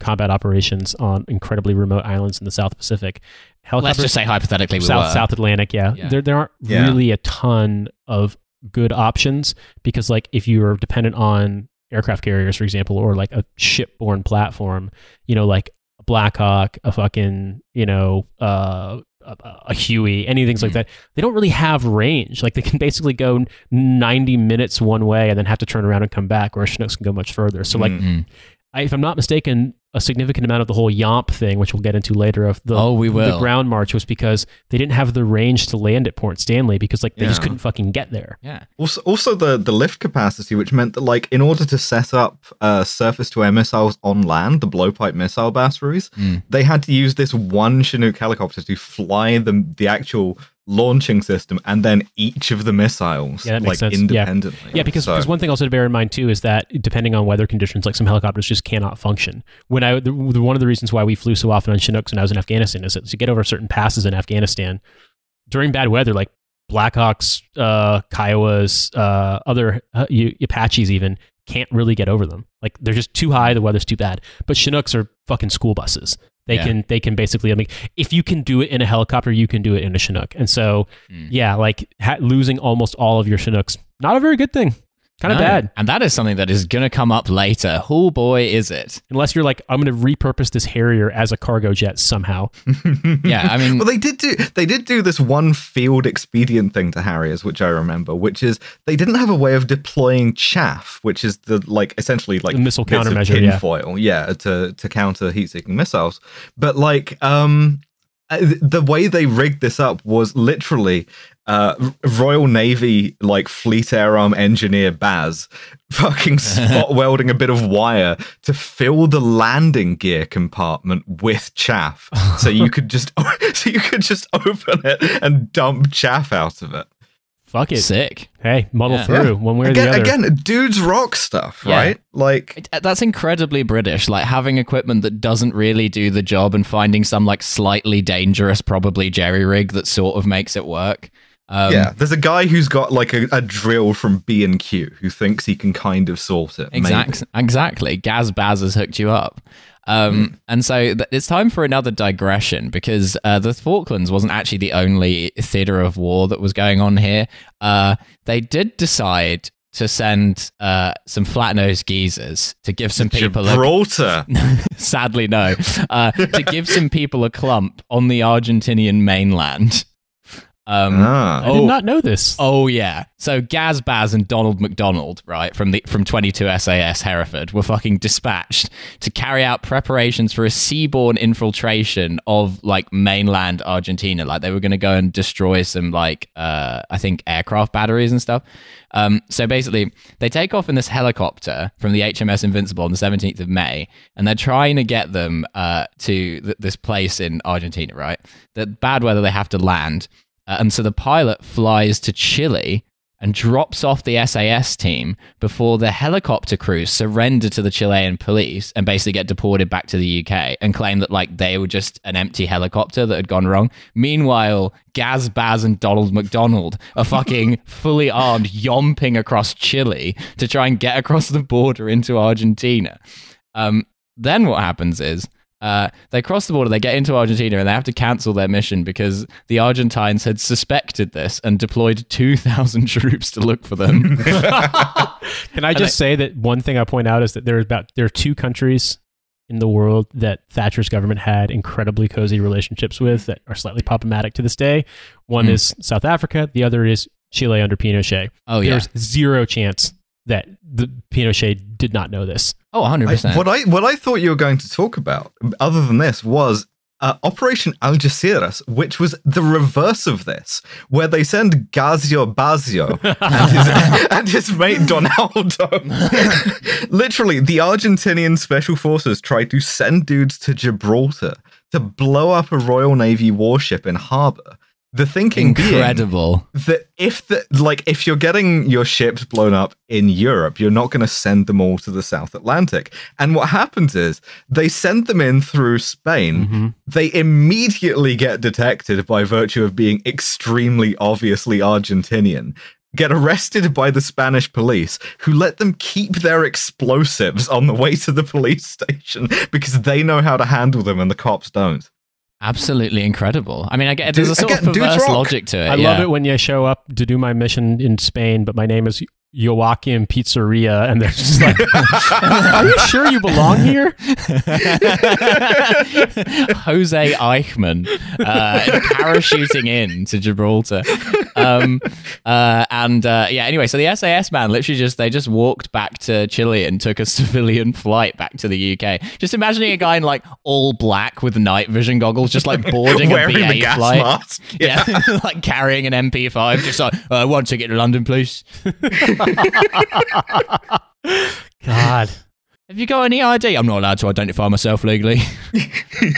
combat operations on incredibly remote islands in the South Pacific, Let's helicopters just say hypothetically we South were. South Atlantic, yeah. Yeah. There there aren't Yeah. really a ton of good options because like if you are dependent on aircraft carriers, for example, or like a shipborne platform, you know, like a Blackhawk, a fucking, you know, uh a, a Huey, any things like Mm. that. They don't really have range. Like they can basically go 90 minutes one way and then have to turn around and come back, whereas Chinooks can go much further. So like, Mm. I, if I'm not mistaken, a significant amount of the whole Yomp thing, which we'll get into later, of the Oh, we the ground march was because they didn't have the range to land at Port Stanley because like they just couldn't fucking get there. Yeah. Also, also the, the lift capacity, which meant that, like, in order to set up uh, surface to air missiles on land, the blowpipe missile batteries, Mm. they had to use this one Chinook helicopter to fly the the actual launching system and then each of the missiles Yeah, like sense. Yeah. independently. Yeah, because, So- because one thing also to bear in mind too is that depending on weather conditions, like some helicopters just cannot function. When I the, the, one of the reasons why we flew so often on Chinooks when I was in Afghanistan is that to get over certain passes in Afghanistan during bad weather, like Blackhawks, uh, Kiowas, uh, other uh, you- Apaches even can't really get over them. Like they're just too high. The weather's too bad. But Chinooks are fucking school buses. They Yeah. can they can basically. I mean, if you can do it in a helicopter, you can do it in a Chinook. And so Mm. yeah, like ha- losing almost all of your Chinooks, not a very good thing. Kind of No. bad. And that is something that is going to come up later. Oh boy, is it? Unless you're like, I'm going to repurpose this Harrier as a cargo jet somehow. Yeah, I mean, well, they did do they did do this one field expedient thing to Harriers, which I remember, which is they didn't have a way of deploying chaff, which is the like essentially like The missile bits of countermeasure, yeah. tinfoil, yeah, to to counter heat-seeking missiles. But like, um, uh, the way they rigged this up was literally uh Royal Navy like fleet air arm engineer Baz fucking spot welding a bit of wire to fill the landing gear compartment with chaff so you could just so you could just open it and dump chaff out of it Fuck it. sick. Hey, muddle Yeah. through one way or again, the other. again dudes rock stuff Yeah. right like It- uh, That's incredibly British. Like having equipment that doesn't really do the job and finding some like slightly dangerous, probably jerry rig that sort of makes it work. Um, yeah there's a guy who's got like a, a drill from b and q who thinks he can kind of sort it maybe. Exactly. Gaz Baz has hooked you up. Um, And so th- it's time for another digression because uh, the Falklands wasn't actually the only theater of war that was going on here. Uh, they did decide to send uh, some flat nosed geezers to give some people a, Gibraltar. sadly no uh, to give some people a clump on the Argentinian mainland. Um, ah. I did Oh. not know this. Oh yeah. So Gaz Baz and Donald McDonald, right, from the from 22 SAS Hereford were fucking dispatched to carry out preparations for a seaborne infiltration of like mainland Argentina. Like they were going to go and destroy some like uh I think aircraft batteries and stuff. Um so basically they take off in this helicopter from the HMS Invincible on the 17th of May and they're trying to get them uh to th- this place in Argentina, right? The bad weather they have to land. And so the pilot flies to Chile and drops off the SAS team before the helicopter crew surrender to the Chilean police and basically get deported back to the UK and claim that like they were just an empty helicopter that had gone wrong. Meanwhile, Gaz Baz and Donald McDonald are fucking fully armed, yomping across Chile to try and get across the border into Argentina. Um, then what happens is uh, they cross the border, they get into Argentina, and they have to cancel their mission because the Argentines had suspected this and deployed 2,000 troops to look for them. Can I just say that one thing I point out is that there are about there are two countries in the world that Thatcher's government had incredibly cozy relationships with that are slightly problematic to this day. One Hmm. is South Africa, the other is Chile under Pinochet. oh, yeah. There's zero chance that the Pinochet did not know this. Oh, 100%. I, what I what I thought you were going to talk about, other than this, was uh, Operation Algeciras, which was the reverse of this, where they send Gazio Bazio and his, and his mate Donaldo. Literally, the Argentinian special forces tried to send dudes to Gibraltar to blow up a Royal Navy warship in harbor. The thinking being Incredible. that if the like if you're getting your ships blown up in Europe, you're not going to send them all to the South Atlantic. And what happens is they send them in through Spain. Mm-hmm. They immediately get detected by virtue of being extremely obviously Argentinian. Get arrested by the Spanish police, who let them keep their explosives on the way to the police station because they know how to handle them and the cops don't. Absolutely incredible. I mean, I get there's a Dude, sort again, of perverse logic to it. I yeah. love it when you show up to do my mission in Spain, but my name is Joachim Pizzeria, and they're just like, "Are you sure you belong here?" Jose Eichmann uh, parachuting in to Gibraltar. Um, uh, and uh, yeah, anyway, so the SAS man literally just they just walked back to Chile and took a civilian flight back to the UK. Just imagining a guy in like all black with night vision goggles, just like boarding a Wearing BA the gas flight. mask. Yeah, like carrying an MP5, just like uh, one get to London, please. God, Have you got any ID? I'm not allowed to identify myself legally.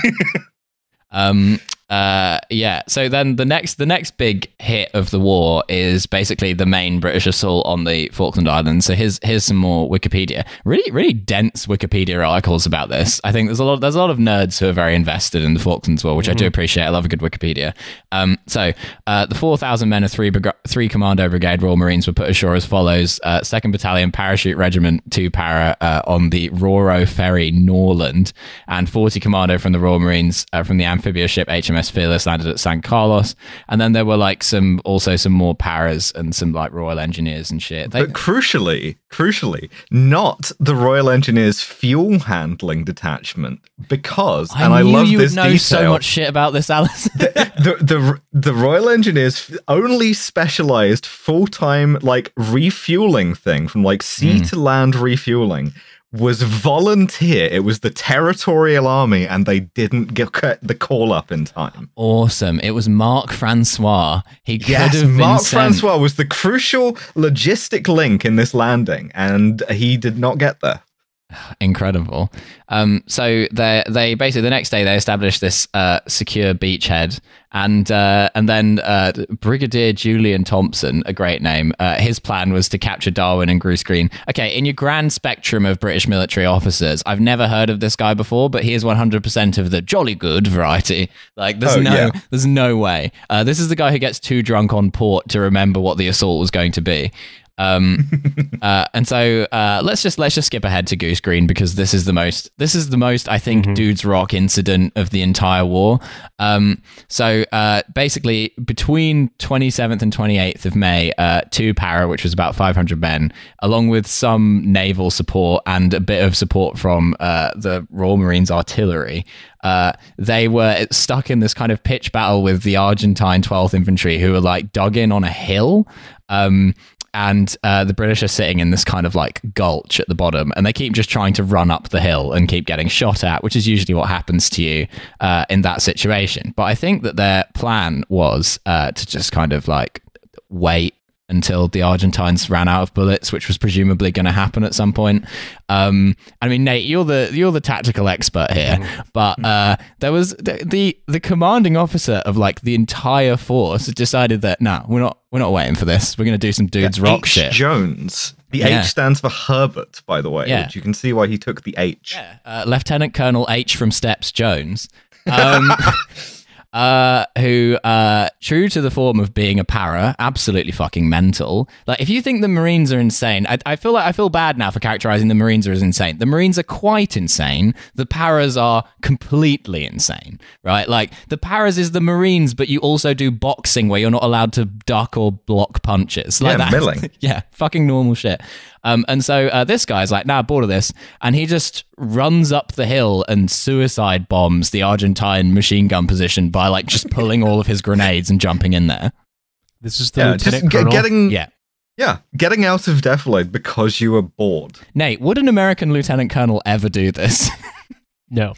um. Uh. Yeah. So then the next the next big hit of the war is basically the main British assault on the Falkland Islands. So here's here's some more Wikipedia. Really really dense Wikipedia articles about this. I think there's a lot there's a lot of nerds who are very invested in the Falklands War, which I do appreciate. I love a good Wikipedia. Um. So uh, the four thousand men of three brig- three Commando Brigade Royal Marines were put ashore as follows: uh, Second Battalion Parachute Regiment two para uh, on the Roro Ferry Norland, and forty Commando from the Royal Marines uh, from the amphibious ship HMS Fearless landed at San Carlos, and then there were like some also some more paras and some like Royal Engineers and shit. They, But crucially, crucially, not the Royal Engineers fuel handling detachment, because I and I love you this know detail. so much shit about this, Alice. the, the the Royal Engineers only specialized full time like refueling thing from like sea Hmm. to land refueling was volunteer. It was the Territorial Army, and they didn't get the call up in time. awesome! It was Mark Francois. He could Yes, have been Mark sent. Francois was the crucial logistic link in this landing, and he did not get there. incredible. Um, so they they basically the next day they established this uh, secure beachhead, and uh, and then uh, Brigadier Julian Thompson, a great name. Uh, his plan was to capture Darwin and Goose Green. Okay, in your grand spectrum of British military officers, I've never heard of this guy before, but he is one hundred percent of the jolly good variety. Like there's Oh, no yeah. there's no way. Uh, this is the guy who gets too drunk on port to remember what the assault was going to be. Um, uh, and so uh, let's just let's just skip ahead to Goose Green because this is the most this is the most I think dudes rock incident of the entire war. Um, so uh, basically between 27th and 28th of May, uh, two para, which was about 500 men, along with some naval support and a bit of support from uh, the Royal Marines artillery. Uh, they were stuck in this kind of pitch battle with the Argentine 12th Infantry, who were like dug in on a hill. Um, and uh, the British are sitting in this kind of like gulch at the bottom, and they keep just trying to run up the hill and keep getting shot at, which is usually what happens to you uh, in that situation. But I think that their plan was uh, to just kind of like wait until the Argentines ran out of bullets, which was presumably going to happen at some point. Um, I mean, Nate, you're the you're the tactical expert here, but uh, there was the, the the commanding officer of like the entire force decided that no, we're not we're not waiting for this. We're going to do some dudes rock H. shit. Jones. The Yeah. H stands for Herbert, by the way, Yeah. you can see why he took the H. Yeah, uh, Lieutenant Colonel H from Steps Jones, um, uh, who, uh, true to the form of being a para, absolutely fucking mental. Like, if you think the Marines are insane, I, I feel like I feel bad now for characterizing the Marines as insane. The Marines are quite insane. The paras are completely insane, right? Like, the paras is the Marines, but you also do boxing where you're not allowed to duck or block punches. Like Yeah, that. milling. yeah, fucking normal shit. Um, and so uh, this guy's like, nah, bored of this. And he just runs up the hill and suicide bombs the Argentine machine gun position by like just pulling all of his grenades and jumping in there. this is the Yeah, lieutenant just ge- colonel. getting Yeah. yeah, getting out of defilade because you were bored. Nate, would an American lieutenant colonel ever do this? no,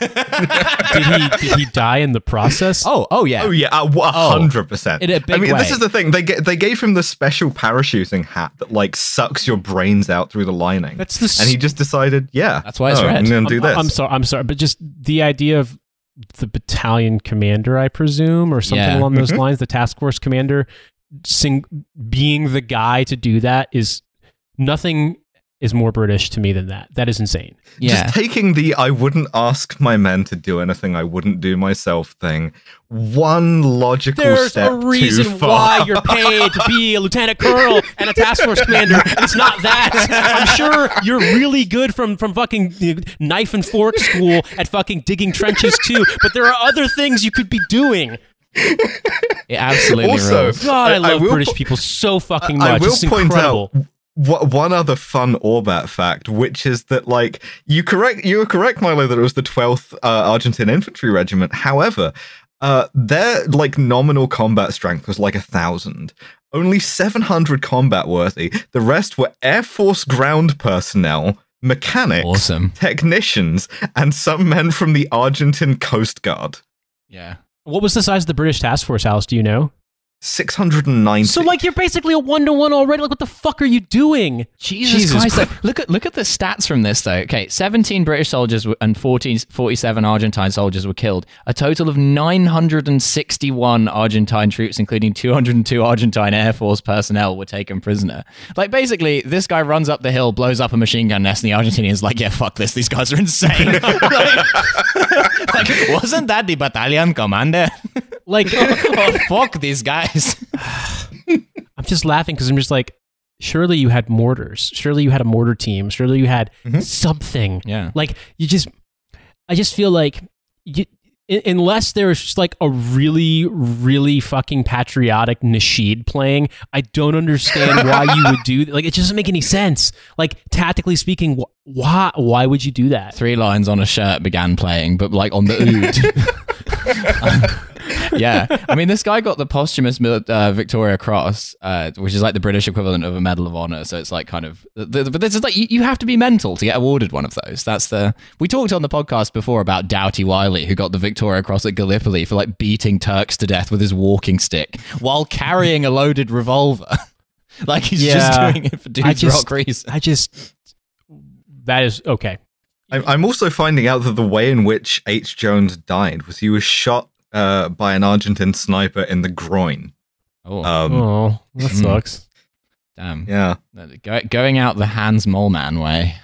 did he did he die in the process? Oh, oh yeah. Oh yeah, a a hundred percent. In a big I mean, this is the thing. They ga- they gave him the special parachuting hat that like sucks your brains out through the lining, That's the. and he just decided, yeah, That's why it's oh, red. I'm going to do I'm, this. I'm sorry. I'm sorry, but just the idea of the battalion commander, I presume, or something Yeah. along those Mhm. lines, the task force commander, sing, being the guy to do that is nothing is more British to me than that. That is insane. yeah. Just taking the I wouldn't ask my men to do anything I wouldn't do myself thing one logical There's step a reason too far. why you're paid to be a lieutenant colonel and a task force commander. It's not that. I'm sure you're really good from from fucking you know, knife and fork school at fucking digging trenches too. But there are other things you could be doing. It absolutely Also, rules. God, I, I- I love will British po- people so fucking much. I much. will it's point incredible. out wha- one other fun Orbat fact, which is that like you correct you were correct, Milo, that it was the twelfth uh, Argentine Infantry Regiment. However, uh, their like nominal combat strength was like a thousand. Only seven hundred combat worthy. The rest were Air Force ground personnel, mechanics, Awesome. technicians, and some men from the Argentine Coast Guard. Yeah. What was the size of the British task force, Alice? Do you know? Six hundred and ninety. So, like, you're basically a one to one already. Like, what the fuck are you doing? Jesus, Christ! like, look at look at the stats from this though. Okay, 17 British soldiers and 14, 47 Argentine soldiers were killed. A total of 961 Argentine troops, including 202 Argentine Air Force personnel, were taken prisoner. Like basically, this guy runs up the hill, blows up a machine gun nest, and the Argentinians like, yeah, fuck this. These guys are insane. like, like, wasn't that the battalion commander? Like, oh fuck these guys. I'm just laughing because I'm just like, surely you had mortars. Surely you had a mortar team. Surely you had Mhm. something. Yeah. Like you just, I just feel like you, unless there's just like a really, really fucking patriotic nasheed playing, I don't understand why you would do. Like it doesn't make any sense. Like tactically speaking, wh- why? Why would you do that? three lines on a shirt began playing, but like on the oud. yeah, I mean, this guy got the posthumous uh, Victoria Cross, uh, which is like the British equivalent of a Medal of Honor. So it's like kind of, the, the- but this is like you, you have to be mental to get awarded one of those. That's the we talked on the podcast before about Doughty-Wylie, who got the Victoria Cross at Gallipoli for like beating Turks to death with his walking stick while carrying a loaded revolver. like he's Yeah. just doing it for dudes just- rock reasons. I just that is okay. I'm I'm also finding out that the way in which H. Jones died was he was shot uh, by an Argentine sniper in the groin. Oh, Um, oh, that Mm. sucks. damn. Yeah, Go, going out the Hans Moleman way.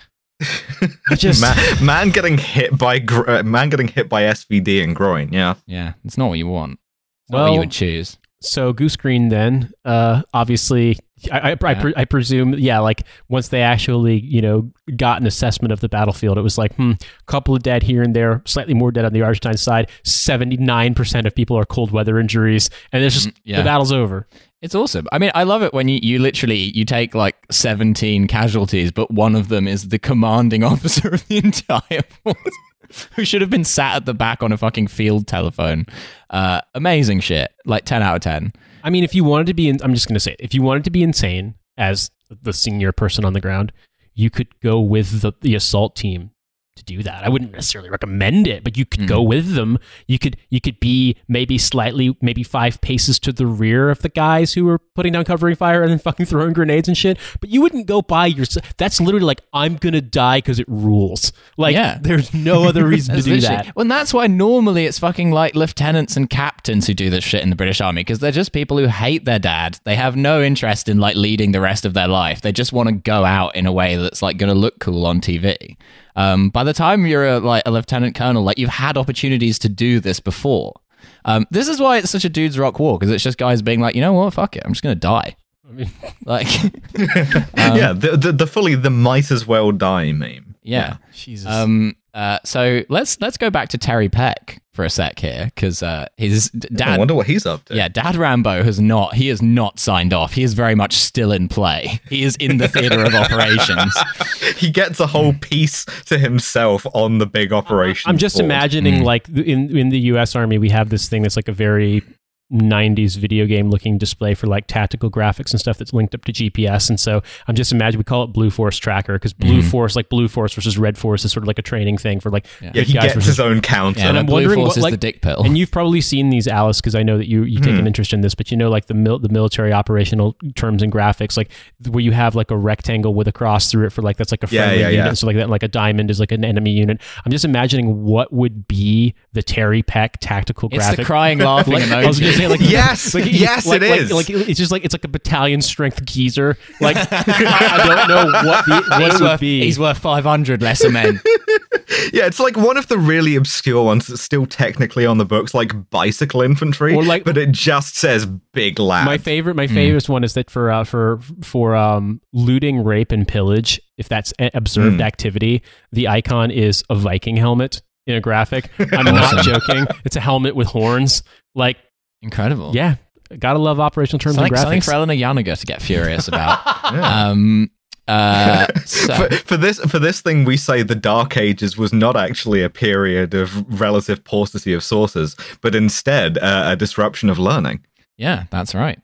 I just man, man getting hit by gr- uh, man getting hit by SVD and groin. Yeah, Yeah, it's not what you want. It's not what Well- you would choose. So Goose Green then, uh, obviously, I, I, I, pre- I presume, yeah, like once they actually, you know, got an assessment of the battlefield, it was like, hmm, couple of dead here and there, slightly more dead on the Argentine side. Seventy nine percent of people are cold weather injuries, and it's just Mm, yeah. the battle's over. It's awesome. I mean, I love it when you, you literally you take like 17 casualties, but one of them is the commanding officer of the entire force, who should have been sat at the back on a fucking field telephone. Uh, amazing shit. Like 10 out of 10. I mean, if you wanted to be, in, I'm just going to say it. If you wanted to be insane as the senior person on the ground, you could go with the, the assault team to do that. I wouldn't necessarily recommend it, but you could go hmm. with them. You could you could be maybe slightly, maybe five paces to the rear of the guys who were putting down covering fire and then fucking throwing grenades and shit. But you wouldn't go by yourself. That's literally like I'm gonna die because it rules. Like Yeah. there's no other reason to do that. Well, and that's why normally it's fucking like lieutenants and captains who do this shit in the British Army because they're just people who hate their dad. They have no interest in like leading the rest of their life. They just want to go out in a way that's like going to look cool on TV. Um, by the time you're a, like a lieutenant colonel, like you've had opportunities to do this before. Um, this is why it's such a dude's rock war because it's just guys being like, you know what, fuck it, I'm just going to die. I mean, Like, yeah. The, the the fully the might as well die meme. yeah. Jesus. Um, uh, so let's let's go back to Terry Peck for a sec here because uh, his dad. I wonder what he's up to. Yeah, Dad Rambo has not. He has not signed off. He is very much still in play. He is in the theater of operations. he gets a whole piece to himself on the big operation. I'm just board. imagining Mm. like in in the U.S. Army, we have this thing that's like a very 90s video game looking display for like tactical graphics and stuff that's linked up to GPS. And so I'm just imagining we call it Blue Force Tracker because Blue Mhm. Force, like Blue Force versus Red Force, is sort of like a training thing for like Yeah. Yeah, good he guys gets versus his own counter. Yeah, And and I'm Blue wondering Force what, is like- the dick pill. And you've probably seen these, Alice, because I know that you you take an interest in this. But you know, like the mil- the military operational terms and graphics, like where you have like a rectangle with a cross through it for like that's like a friendly yeah, unit, yeah. and so like that. Like a diamond is like an enemy unit. I'm just imagining what would be the Terry Peck tactical it's graphic. the crying, laughing like, I was emoji. Gonna say, like Yes, like, yes, like, it like- is. Like, it's just like it's like a battalion strength geezer. Like I, I don't know what the what he's it would worth, be. he's worth 500 lesser men. Yeah, it's like one of the really obscure ones that's still technically on the books, like bicycle infantry, Or like- but it just says big lad. My favorite, my favorite one is that for uh, for for um, looting, rape, and pillage, if that's observed Mm. activity, the icon is a Viking helmet in a graphic. I'm not joking. It's a helmet with horns. Like, Incredible. yeah, gotta love operational terms Something, and something graphics. for Eleanor Janega to get furious about. Yeah. um, uh, so, for, for this for this thing, we say the Dark Ages was not actually a period of relative paucity of sources, but instead uh, a disruption of learning. yeah, that's right.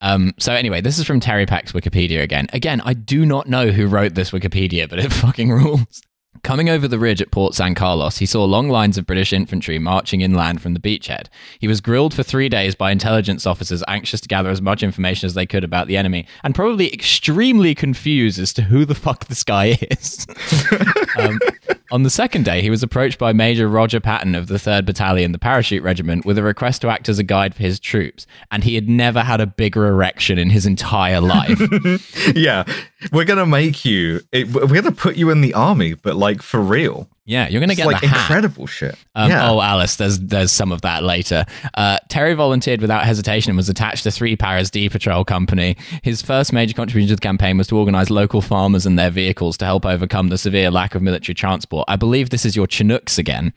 Um, so anyway, this is from Terry Peck's Wikipedia again. Again, I do not know who wrote this Wikipedia, but it fucking rules. Coming over the ridge at Port San Carlos, he saw long lines of British infantry marching inland from the beachhead. He was grilled for three days by intelligence officers anxious to gather as much information as they could about the enemy, and probably extremely confused as to who the fuck this guy is. um, on the second day, he was approached by Major Roger Patton of the 3rd Battalion, the Parachute Regiment, with a request to act as a guide for his troops, and he had never had a bigger erection in his entire life. yeah, we're gonna make you. It, we're gonna put you in the army, but like for real. yeah, you're going to It's get like incredible shit. Um, yeah. Oh, Alice, there's there's some of that later. Uh, Terry volunteered without hesitation and was attached to Three Paras D Patrol Company. His first major contribution to the campaign was to organize local farmers and their vehicles to help overcome the severe lack of military transport. I believe this is your Chinooks again.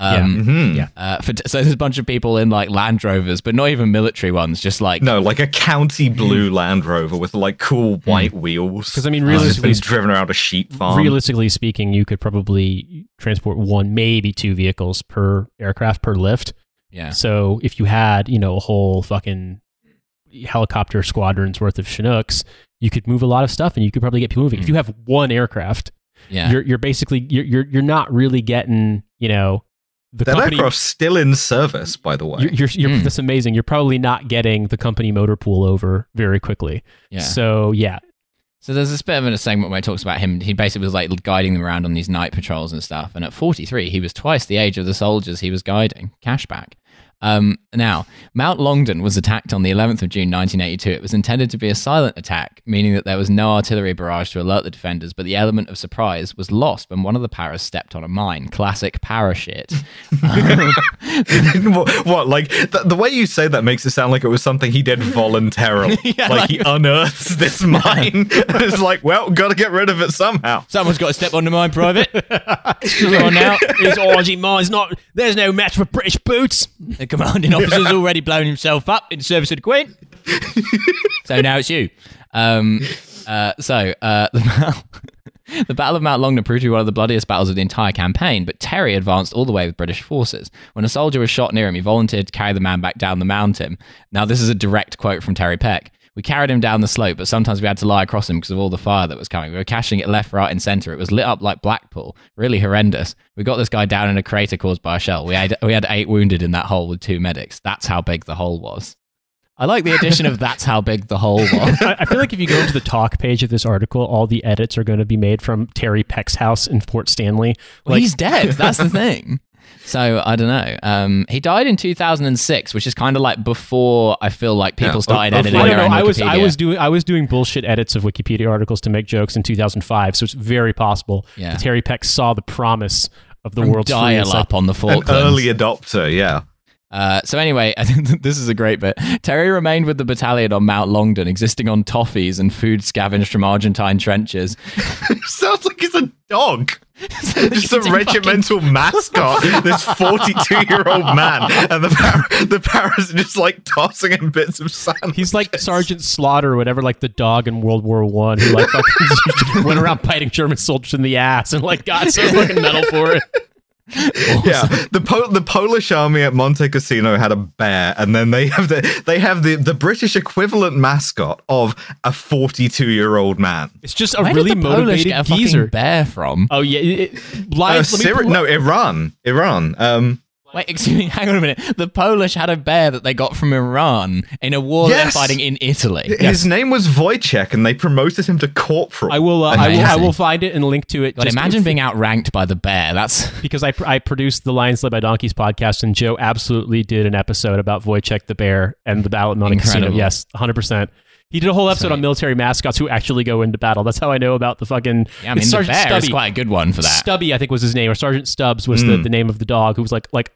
Um, Mhm. Yeah. uh, for, so there's a bunch of people in like Land Rovers, but not even military ones, just like No, like a Hmm. county blue Land Rover with like cool white wheels. Because I mean, Uh, realistically- been driven around a sheep farm. Realistically speaking, you could probably transport one, maybe two vehicles per aircraft per lift. yeah. So if you had, you know, a whole fucking helicopter squadron's worth of Chinooks, you could move a lot of stuff and you could probably get people moving. If you have one aircraft, Yeah. you're you're basically you're you're you're not really getting, you know, the that company aircraft's still in service, by the way. you're, you're, you're Mm. that's amazing. You're probably not getting the company motor pool over very quickly. yeah. So yeah, So there's this bit of a segment where he talks about him. He basically was like guiding them around on these night patrols and stuff. And at 43, he was twice the age of the soldiers he was guiding. Cashback. Um, now, Mount Longdon was attacked on the 11th of June 1982. It was intended to be a silent attack, meaning that there was no artillery barrage to alert the defenders, but the element of surprise was lost when one of the paras stepped on a mine. Classic para shit. what, what, like the, the way you say that makes it sound like it was something he did voluntarily. Yeah, like, like- he unearths this mine and it's like, well, gotta get rid of it somehow. Someone's got to step on the mine, Private. Come on now. these Aussie mines not. There's no match for British boots. The commanding officer's already blown himself up in service of the Queen. so now it's you. Um, uh, so uh, the, battle, the Battle of Mount Longdon proved to be one of the bloodiest battles of the entire campaign, but Terry advanced all the way with British forces. When a soldier was shot near him, he volunteered to carry the man back down the mountain. Now, this is a direct quote from Terry Peck. We carried him down the slope, but sometimes we had to lie across him because of all the fire that was coming. We were cashing it left, right, and center. It was lit up like Blackpool. Really horrendous. We got this guy down in a crater caused by a shell. We had we had eight wounded in that hole with two medics. That's how big the hole was. I like the addition of "That's how big the hole was." I, I feel like if you go into the talk page of this article, all the edits are going to be made from Terry Peck's house in Port Stanley. Well, Like, he's dead. That's the thing. So I don't know. Um, he died in 2006, which is kind of like before I feel like people Yeah, started before- editing I don't know. I was I was doing I was doing bullshit edits of Wikipedia articles to make jokes in 2005, so it's very possible Yeah. that Terry Peck saw the promise of the world's dial up like, on the An early adopter, yeah. Uh, so anyway, I think this is a great bit. Terry remained with the battalion on Mount Longdon, existing on toffees and food scavenged from Argentine trenches. Sounds like he's a dog. Just a Eating regimental mascot, this 42 year old man, and the par- the paras are just like tossing him bits of sand. He's like Sergeant Slaughter or whatever, like the dog in World War One who like went around biting German soldiers in the ass and like got some fucking medal for it. Yeah, the po- the Polish army at Monte Cassino had a bear, and then they have the they have the, the British equivalent mascot of a 42 year old man. It's just a Where really did the Polish motivated get a fucking geezer. bear from? Oh yeah, it, it- Uh, lions. let me Syri- pull- no, Iran, Iran. Um, Wait, excuse me, hang on a minute. The Polish had a bear that they got from Iran in a war Yes! they're fighting in Italy. his name was Wojciech, and they promoted him to corporal. I will. Uh, I will. I will find it and link to it. God, imagine being outranked by the bear. That's because I I produced the Lions Led by Donkeys podcast, and Joe absolutely did an episode about Wojciech the bear and the battle at Monte Cassino. Incredible. Yes, hundred percent. He did a whole episode Sweet. on military mascots who actually go into battle. That's how I know about the fucking. yeah. I mean, it's the Sergeant bear is Stubby. quite a good one for that. Stubby, I think was his name, or Sergeant Stubbs was the, Mm. the name of the dog who was like like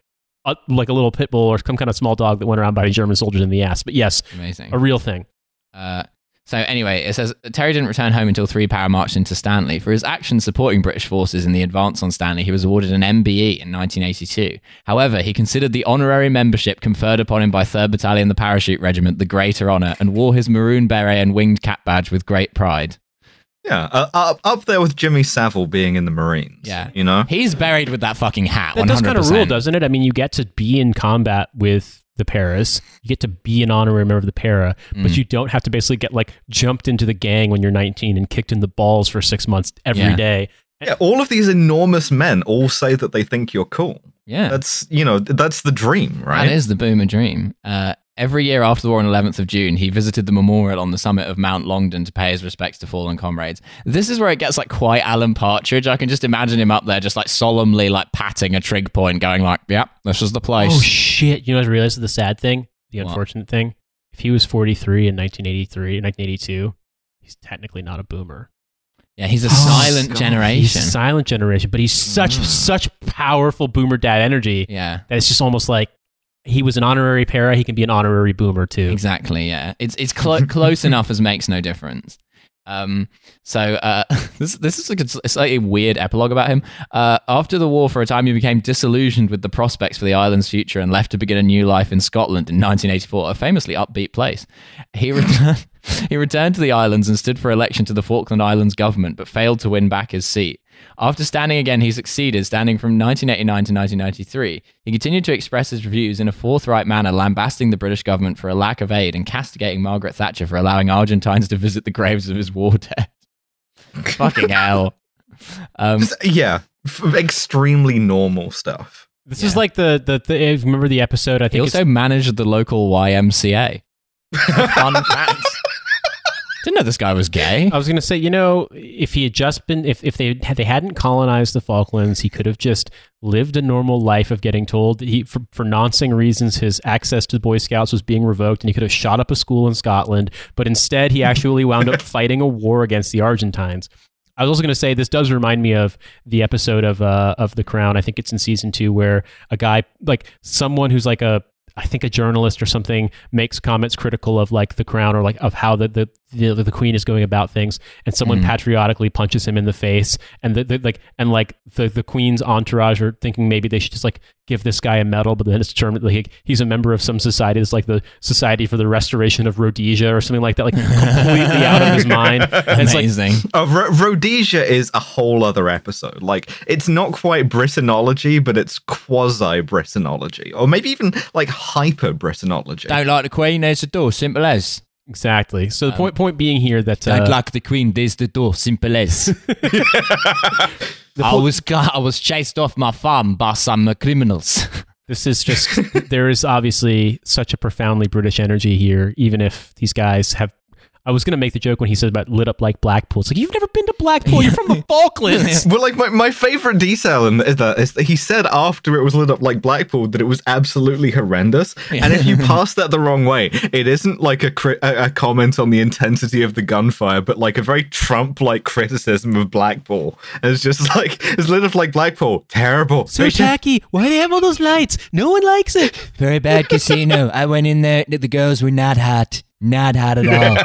a, like a little pit bull or some kind of small dog that went around biting German soldiers in the ass. But yes, Amazing. a real thing. Uh, so anyway, it says Terry didn't return home until three para marched into Stanley. For his actions supporting British forces in the advance on Stanley, he was awarded an MBE in 1982. However, he considered the honorary membership conferred upon him by 3rd Battalion, the Parachute Regiment, the greater honour, and wore his maroon beret and winged cap badge with great pride. Yeah, uh, up up there with Jimmy Savile being in the Marines. Yeah. you know. He's buried with that fucking hat. That 100%. does kind of rule, doesn't it? I mean, you get to be in combat with the paras. You get to be an honorary member of the para, but Mm. you don't have to basically get like jumped into the gang when you're 19 and kicked in the balls for six months every Yeah. day. Yeah, all of these enormous men all say that they think you're cool. Yeah. That's you know that's the dream, right? That is the boomer dream. Uh, every year after the war on 11th of June, he visited the memorial on the summit of Mount Longdon to pay his respects to fallen comrades. This is where it gets like quite Alan Partridge. I can just imagine him up there, just like solemnly like patting a trig point, going like, "Yep, this is the place." Oh shit! You know, what I realized the sad thing, the What? unfortunate thing. If he was 43 in 1983, 1982, he's technically not a boomer. yeah, he's a Oh, silent God. He's generation. silent generation, but he's such Mm. such powerful boomer dad energy yeah, that it's just almost like he was an honorary para. He can be an honorary boomer too. exactly. Yeah, it's it's clo- close enough as makes no difference. Um, so uh, this this is like a, a slightly weird epilogue about him. Uh, after the war, for a time, he became disillusioned with the prospects for the island's future and left to begin a new life in Scotland in 1984, a famously upbeat place. He returned. he returned to the islands and stood for election to the Falkland Islands government, but failed to win back his seat. After standing again, he succeeded, standing from 1989 to 1993. He continued to express his views in a forthright manner, lambasting the British government for a lack of aid and castigating Margaret Thatcher for allowing Argentines to visit the graves of his war dead. Fucking hell. Um, Just- yeah, f- extremely normal stuff. This Yeah. is like the the, the remember the episode? I think he also managed the local YMCA. Fun fact. Didn't know this guy was gay. I was going to say, you know, if he had just been, if, if they had, they hadn't colonized the Falklands, he could have just lived a normal life of getting told that he, for, for nonsing reasons, his access to the Boy Scouts was being revoked, and he could have shot up a school in Scotland. But instead, he actually wound up fighting a war against the Argentines. I was also going to say this does remind me of the episode of uh, of The Crown. I think it's in season two where a guy, like someone who's like a I think a journalist or something makes comments critical of like the crown or like of how the the the, the queen is going about things, and someone Mhm. patriotically punches him in the face, and the, the like and like the the queen's entourage are thinking maybe they should just like give this guy a medal, but then it's determined like he's a member of some society that's like the Society for the Restoration of Rhodesia or something like that, like completely out of his mind. And it's like Amazing. Oh, Ro- Rhodesia is a whole other episode. Like, it's not quite Britanology, but it's quasi Britanology, or maybe even like hyper Britanology. Don't like the Queen, there's the door. Simple as. Exactly. So the Um, point point being here that uh, like the Queen, there's the door. Simple as. I was I was chased off my farm by some uh, criminals. This is just there is obviously such a profoundly British energy here, even if these guys have. I was going to make the joke when he said about lit up like Blackpool. It's like you've never been to Blackpool. You're from the Falklands. Well, like my, my favorite detail in is that is that he said after it was lit up like Blackpool that it was absolutely horrendous. And if you pass that the wrong way, it isn't like a, cri- a a comment on the intensity of the gunfire, but like a very Trump-like criticism of Blackpool. And it's just like it's lit up like Blackpool, terrible. so tacky. Why do they have all those lights? No one likes it. Very bad casino. I went in there. The girls were not hot. Not hot at all.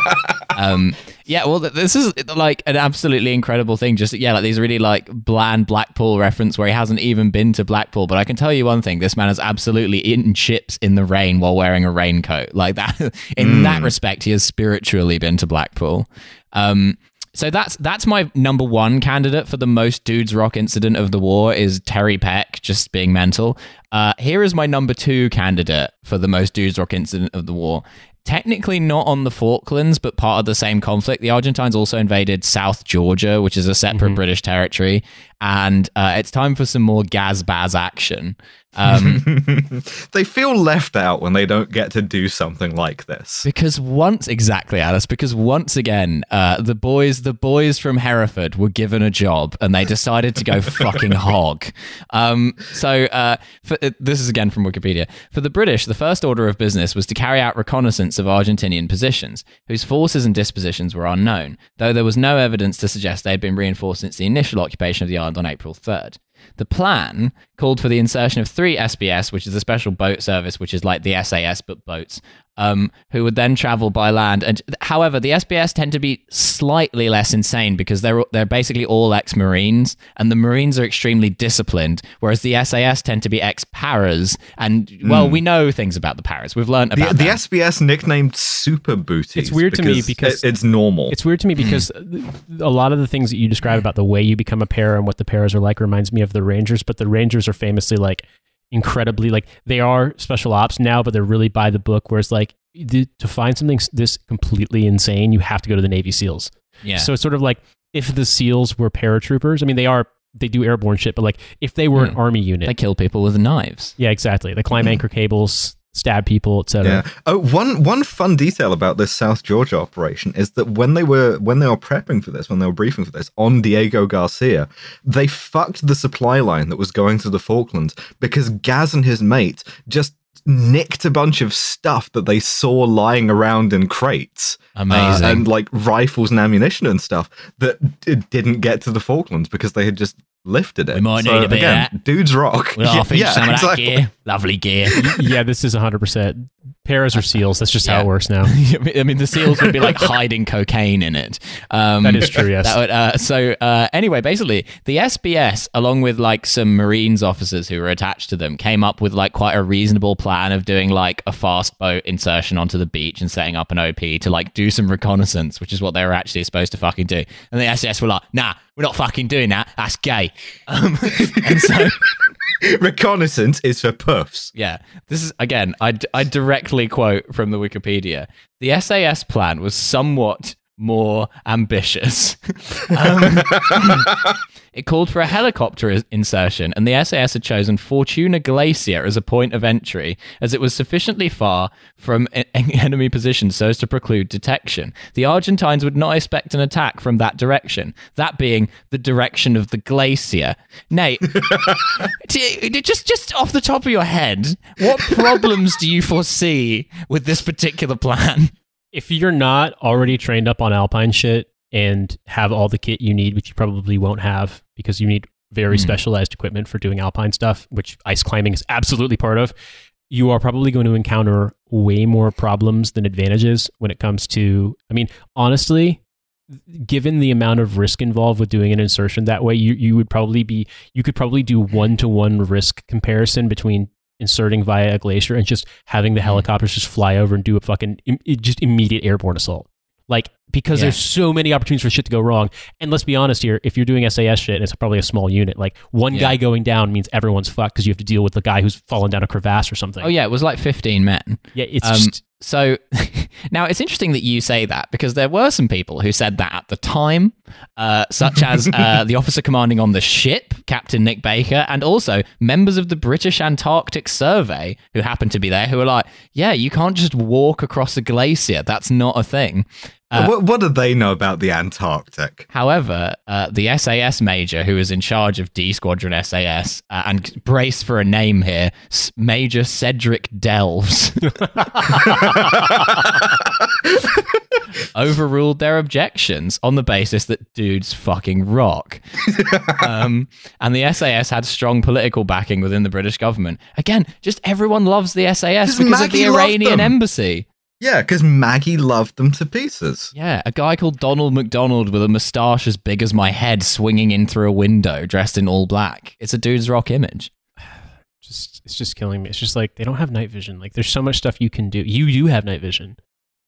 um, yeah, well, th- this is like an absolutely incredible thing. Just yeah, like these really like bland Blackpool reference where he hasn't even been to Blackpool. But I can tell you one thing: this man is absolutely eaten chips in the rain while wearing a raincoat. Like that. In that respect, he has spiritually been to Blackpool. Um, So that's that's my number one candidate for the most dudes rock incident of the war is Terry Peck just being mental. Uh, here is my number two candidate for the most dudes rock incident of the war. Technically not on the Falklands, but part of the same conflict. The Argentines also invaded South Georgia, which is a separate British territory, and uh, it's time for some more Gazbaz action. Um, they feel left out when they don't get to do something like this. Because once exactly, Alice. Because once again, uh, the boys, the boys from Hereford, were given a job, and they decided to go fucking hog. Um, so uh, for, uh, this is again from Wikipedia. For the British, the first order of business was to carry out reconnaissance of Argentinian positions, whose forces and dispositions were unknown, though there was no evidence to suggest they had been reinforced since the initial occupation of the island on April third. The plan called for the insertion of three SBS, which is a special boat service, which is like the SAS but boats, um, who would then travel by land. And however, the SBS tend to be slightly less insane because they're they're basically all ex-marines, and the Marines are extremely disciplined, whereas the SAS tend to be ex-paras. And well, we know things about the paras. We've learned about the them. SBS nicknamed Super Booties. It's weird to me because- it- it's normal. It's weird to me because a lot of the things that you describe about the way you become a para and what the paras are like reminds me of the Rangers, but the Rangers are famously like incredibly like they are special ops now, but they're really by the book. Whereas like the, to find something this completely insane, you have to go to the Navy SEALs. yeah. So it's sort of like if the SEALs were paratroopers. I mean, they are they do airborne shit, but like if they were an Hmm. army unit, they kill people with knives. yeah, exactly. They climb anchor cables, stab people, etc. Yeah. Oh, one one fun detail about this South Georgia operation is that when they were when they were prepping for this, when they were briefing for this on Diego Garcia, they fucked the supply line that was going to the Falklands because Gaz and his mate just nicked a bunch of stuff that they saw lying around in crates. uh, Amazing. and like rifles and ammunition and stuff that didn't get to the Falklands because they had just lifted it. We might need a bit of again, that. dudes rock. We'll Yeah, yeah, some of exactly. that gear. Lovely gear. yeah, this is 100%. Paras or SEALs. That's just how it works now. I mean, the seals would be like hiding cocaine in it. Um, That is true, yes. that would, uh, so uh, anyway, basically, the SBS, along with like some Marines officers who were attached to them, came up with like quite a reasonable plan of doing like a fast boat insertion onto the beach and setting up an OP to like do some reconnaissance, which is what they were actually supposed to fucking do. And the SBS were like, "Nah, we're not fucking doing that. That's gay." Um, and so. Reconnaissance is for puffs. Yeah, this is again. I, I directly quote from the Wikipedia. The SAS plan was somewhat more ambitious. Um, it called for a helicopter insertion, and the SAS had chosen Fortuna Glacier as a point of entry, as it was sufficiently far from e- enemy positions so as to preclude detection. The Argentines would not expect an attack from that direction, that being the direction of the glacier. Nate, you- just just off the top of your head, what problems do you foresee with this particular plan? If you're not already trained up on alpine shit and have all the kit you need, which you probably won't have because you need very Hmm. specialized equipment for doing alpine stuff, which ice climbing is absolutely part of, you are probably going to encounter way more problems than advantages when it comes to. I mean, honestly, given the amount of risk involved with doing an insertion that way, you you would probably be you could probably do one to one risk comparison between inserting via a glacier and just having the helicopters just fly over and do a fucking im- just immediate airborne assault. Like because Yeah. there's so many opportunities for shit to go wrong. And let's be honest here, if you're doing SAS shit, and it's probably a small unit. Like one Yeah. guy going down means everyone's fucked because you have to deal with the guy who's fallen down a crevasse or something. Oh yeah, it was like fifteen men. yeah. It's Um, just so now it's interesting that you say that because there were some people who said that at the time, uh, such as uh, the officer commanding on the ship, Captain Nick Baker, and also members of the British Antarctic Survey who happened to be there, who were like, "Yeah, you can't just walk across a glacier. That's not a thing." Uh, what, what do they know about the Antarctic? However, uh, the SAS major, who is in charge of D Squadron SAS, uh, and brace for a name here, Major Cedric Delves, overruled their objections on the basis that dudes fucking rock. um, and the SAS had strong political backing within the British government. Again, just everyone loves the SAS 'Cause because Maggie of the Iranian embassy. Yeah, because Maggie loved them to pieces. Yeah, a guy called Donald McDonald with a moustache as big as my head swinging in through a window dressed in all black. It's a dude's rock image. just it's just killing me. It's just like they don't have night vision. Like there's so much stuff you can do. You do have night vision,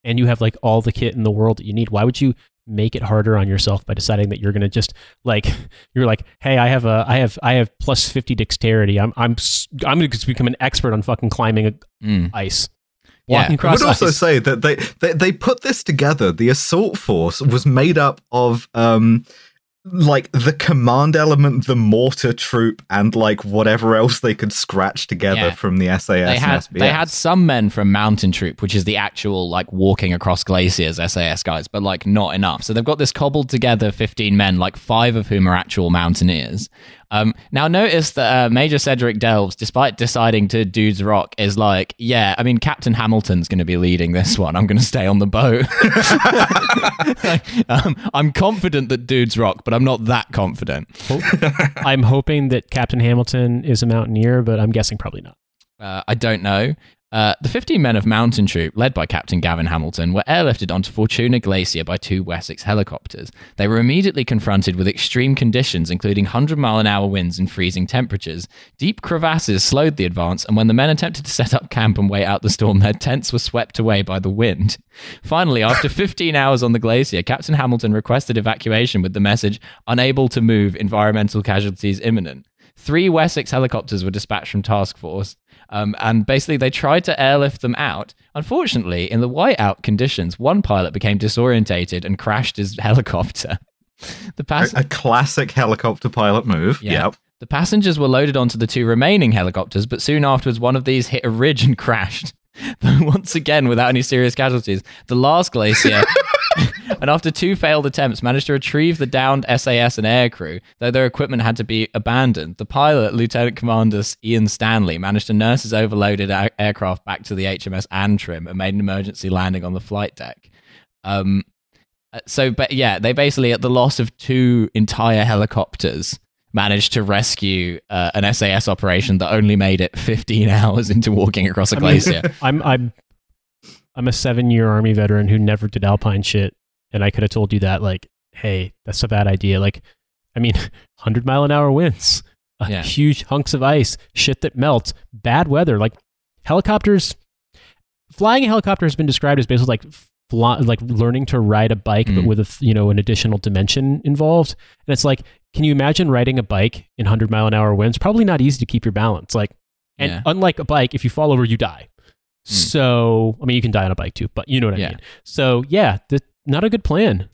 and you have like all the kit in the world that you need. Why would you make it harder on yourself by deciding that you're going to just like you're like, hey, I have a I have I have plus fifty dexterity. I'm I'm i'm going to become an expert on fucking climbing a Mm. ice. Yeah. Walking I across would also say that they, they they put this together. The assault force was made up of um like the command element, the mortar troop, and like whatever else they could scratch together Yeah. from the SAS they and had SBS. they had some men from Mountain Troop, which is the actual like walking across glaciers SAS guys, but like not enough. So they've got this cobbled together fifteen men, like five of whom are actual mountaineers. Um, now notice that uh, Major Cedric Delves, despite deciding to dudes rock, is like, yeah, I mean Captain Hamilton's going to be leading this one. I'm going to stay on the boat. um, I'm confident that dudes rock, but I'm not that confident. I'm hoping that Captain Hamilton is a mountaineer, but I'm guessing probably not. Uh, I don't know. Uh, the 15 men of Mountain Troop, led by Captain Gavin Hamilton, were airlifted onto Fortuna Glacier by two Wessex helicopters. They were immediately confronted with extreme conditions, including 100 mile an hour winds and freezing temperatures. Deep crevasses slowed the advance, and when the men attempted to set up camp and wait out the storm, their tents were swept away by the wind. Finally, after 15 hours on the glacier, Captain Hamilton requested evacuation with the message unable to move, environmental casualties imminent. Three Wessex helicopters were dispatched from task force, um, and basically they tried to airlift them out. Unfortunately, in the whiteout conditions, one pilot became disorientated and crashed his helicopter. The pass- a, a classic helicopter pilot move. Yeah. Yep. the passengers were loaded onto the two remaining helicopters, but soon afterwards, one of these hit a ridge and crashed. But once again, without any serious casualties, the last glacier, and after two failed attempts, managed to retrieve the downed SAS and aircrew, though their equipment had to be abandoned. The pilot, Lieutenant Commander Ian Stanley, managed to nurse his overloaded a- aircraft back to the HMS Antrim and made an emergency landing on the flight deck. Um, uh, so, but yeah, they basically, at the loss of two entire helicopters, managed to rescue uh, an SAS operation that only made it 15 hours into walking across a I mean, glacier. I'm I'm I'm a seven year army veteran who never did alpine shit, and I could have told you that like, hey, that's a bad idea. Like, I mean, hundred mile an hour winds, Yeah. huge hunks of ice, shit that melts, bad weather. Like helicopters, flying a helicopter has been described as basically like fly, like learning to ride a bike, but Mm. with a you know an additional dimension involved. And it's like, can you imagine riding a bike in hundred mile an hour winds? Probably not easy to keep your balance. Like, and Yeah. unlike a bike, if you fall over, you die. So, I mean, you can die on a bike too, but you know what I Yeah. mean. So, yeah, not a good plan.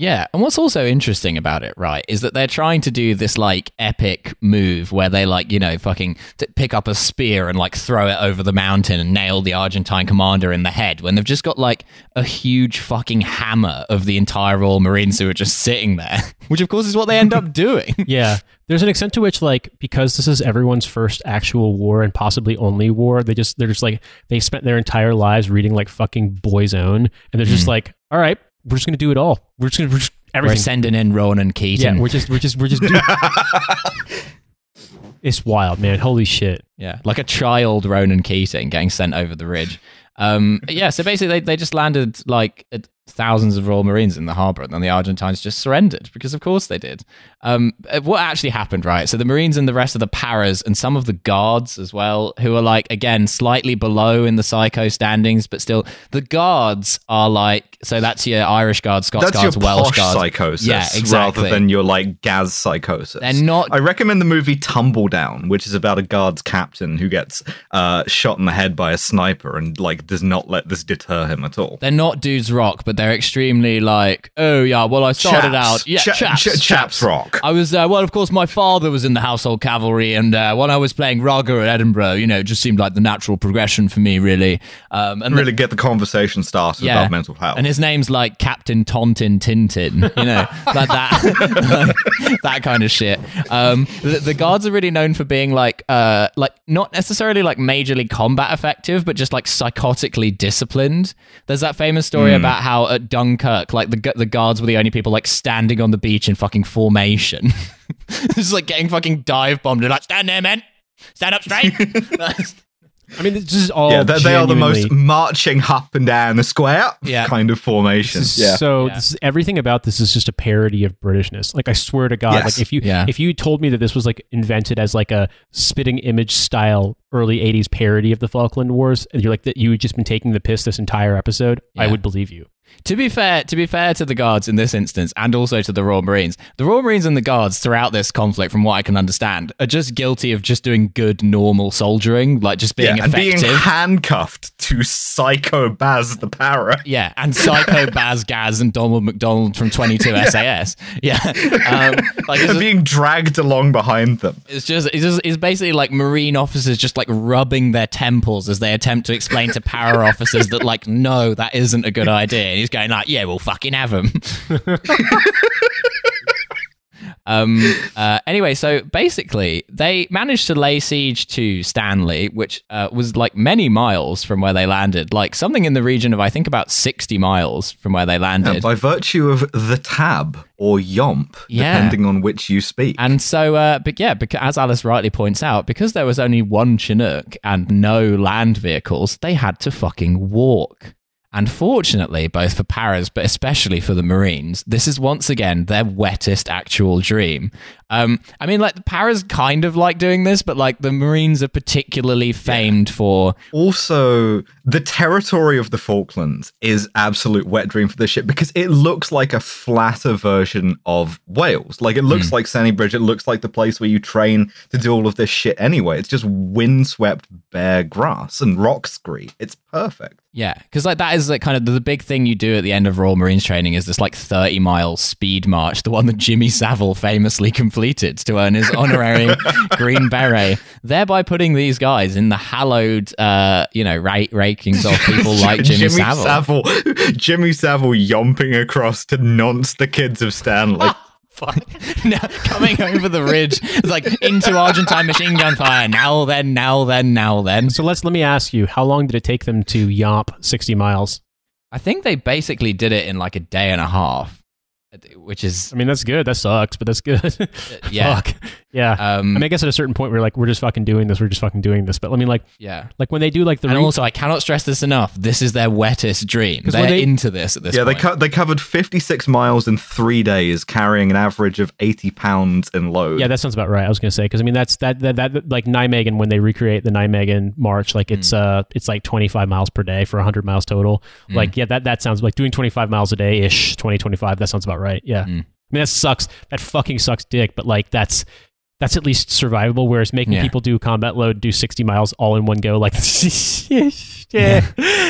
Yeah, and what's also interesting about it, right, is that they're trying to do this like epic move where they like, you know, fucking t- pick up a spear and like throw it over the mountain and nail the Argentine commander in the head when they've just got like a huge fucking hammer of the entire Royal Marines who are just sitting there, which of course is what they end up doing. Yeah, there's an extent to which, like, because this is everyone's first actual war and possibly only war, they just they're just like they spent their entire lives reading like fucking Boy's Own, and they're just hmm. like, all right, we're just gonna do it all. We're just gonna we're We're sending in Ronan yeah, Keating. we're just we're just we're just. Do- it's wild, man. Holy shit. Yeah, like a child Ronan Keating getting sent over the ridge. Um, yeah, so basically they, they just landed like thousands of Royal Marines in the harbour, and then the Argentines just surrendered because, of course, they did. Um, uh, what actually happened, right? So the Marines and the rest of the paras and some of the guards as well, who are like again slightly below in the psycho standings, but still the guards are like so that's your Irish guards, Scots That's guards, your Welsh posh guards. psychosis, Yeah, exactly. rather than your like Gaz psychosis. They're not I recommend the movie Tumbledown, which is about a guards captain who gets uh, shot in the head by a sniper and like does not let this deter him at all. They're not dudes rock, but they're extremely like, oh yeah, well I started Chaps. out, yeah, Cha- chaps, cha- chaps rock. I was uh, well, of course, my father was in the household cavalry, and uh, when I was playing Raga at Edinburgh, you know, it just seemed like the natural progression for me, really. Um, and Really get the conversation started Yeah. about mental health. and his name's like Captain Tontin Tintin, you know, like that, like, that kind of shit. Um, the, the guards are really known for being like, uh, like not necessarily like majorly combat effective, but just like psychotically disciplined. There's that famous story about how at Dunkirk, like the the guards were the only people like standing on the beach in fucking formation, just like getting fucking dive bombed and like stand there, men, stand up straight. I mean, this is all. yeah, they, they are the most marching up and down the square Yeah. kind of formation. This is Yeah. So Yeah. This is, everything about this is just a parody of Britishness. Like I swear to God, Yes. like if you Yeah. if you told me that this was like invented as like a spitting image style early '80s parody of the Falkland Wars, and you're like that you had just been taking the piss this entire episode, I would believe you. To be fair, to be fair to the guards in this instance, and also to the Royal Marines, the Royal Marines and the guards throughout this conflict, from what I can understand, are just guilty of just doing good normal soldiering, like just being yeah, and effective. being handcuffed to Psycho Baz the Para. Yeah, and Psycho Baz Gaz and Donald McDonald from 22 SAS. Yeah, um, like And just, being dragged along behind them. it's just it's just it's basically like Marine officers just like rubbing their temples as they attempt to explain to para officers that like no, that isn't a good idea. And he's going like, yeah, we'll fucking have them." Um. Uh, anyway, so basically, they managed to lay siege to Stanley, which uh, was like many miles from where they landed, like something in the region of I think about sixty miles from where they landed. Yeah, by virtue of the tab or yomp, Yeah. depending on which you speak. And so, uh, but yeah, because as Alice rightly points out, because there was only one Chinook and no land vehicles, they had to fucking walk. And fortunately, both for Paras, but especially for the Marines, this is once again their wettest actual dream. Um, I mean, like the Paras kind of like doing this, but like the Marines are particularly famed for also, the territory of the Falklands is absolute wet dream for this ship because it looks like a flatter version of Wales. Like it looks like Sennybridge. It looks like the place where you train to do all of this shit anyway. It's just windswept bare grass and rock scree. It's perfect. Yeah, because like that is like kind of the, big thing you do at the end of Royal Marines training is this like thirty mile speed march, the one that Jimmy Savile famously completed to earn his honorary Green Beret, thereby putting these guys in the hallowed, uh, you know, ra- rankings of people like Jimmy, Savile. Savile. Jimmy Savile yomping across to nonce the kids of Stanley. Fuck. No, coming over the ridge, it's like into Argentine machine gun fire. Now then, now then, now then. So let's let me ask you, how long did it take them to yomp 60 miles? I think they basically did it in like a day and a half, which is I mean, that's good. That sucks, but that's good. yeah. Fuck. Yeah. Um, I mean, I guess at a certain point we're like, we're just fucking doing this. We're just fucking doing this. But I mean, like, yeah. like when they do like the And re- also, I cannot stress this enough. This is their wettest dream. They're they- into this at this yeah, they point. co- they covered 56 miles in three days, carrying an average of 80 pounds in load. Yeah, that sounds about right. I was gonna say because I mean that's that, that that like Nijmegen when they recreate the Nijmegen march, like it's uh it's like twenty five miles per day for hundred miles total. Like yeah, that that sounds like doing twenty five miles a day ish, 20, 25, That sounds about right. Yeah, Mm. I mean that sucks. That fucking sucks, dick. But like that's that's at least survivable. Whereas making Yeah. people do combat load, do sixty miles all in one go, like yeah,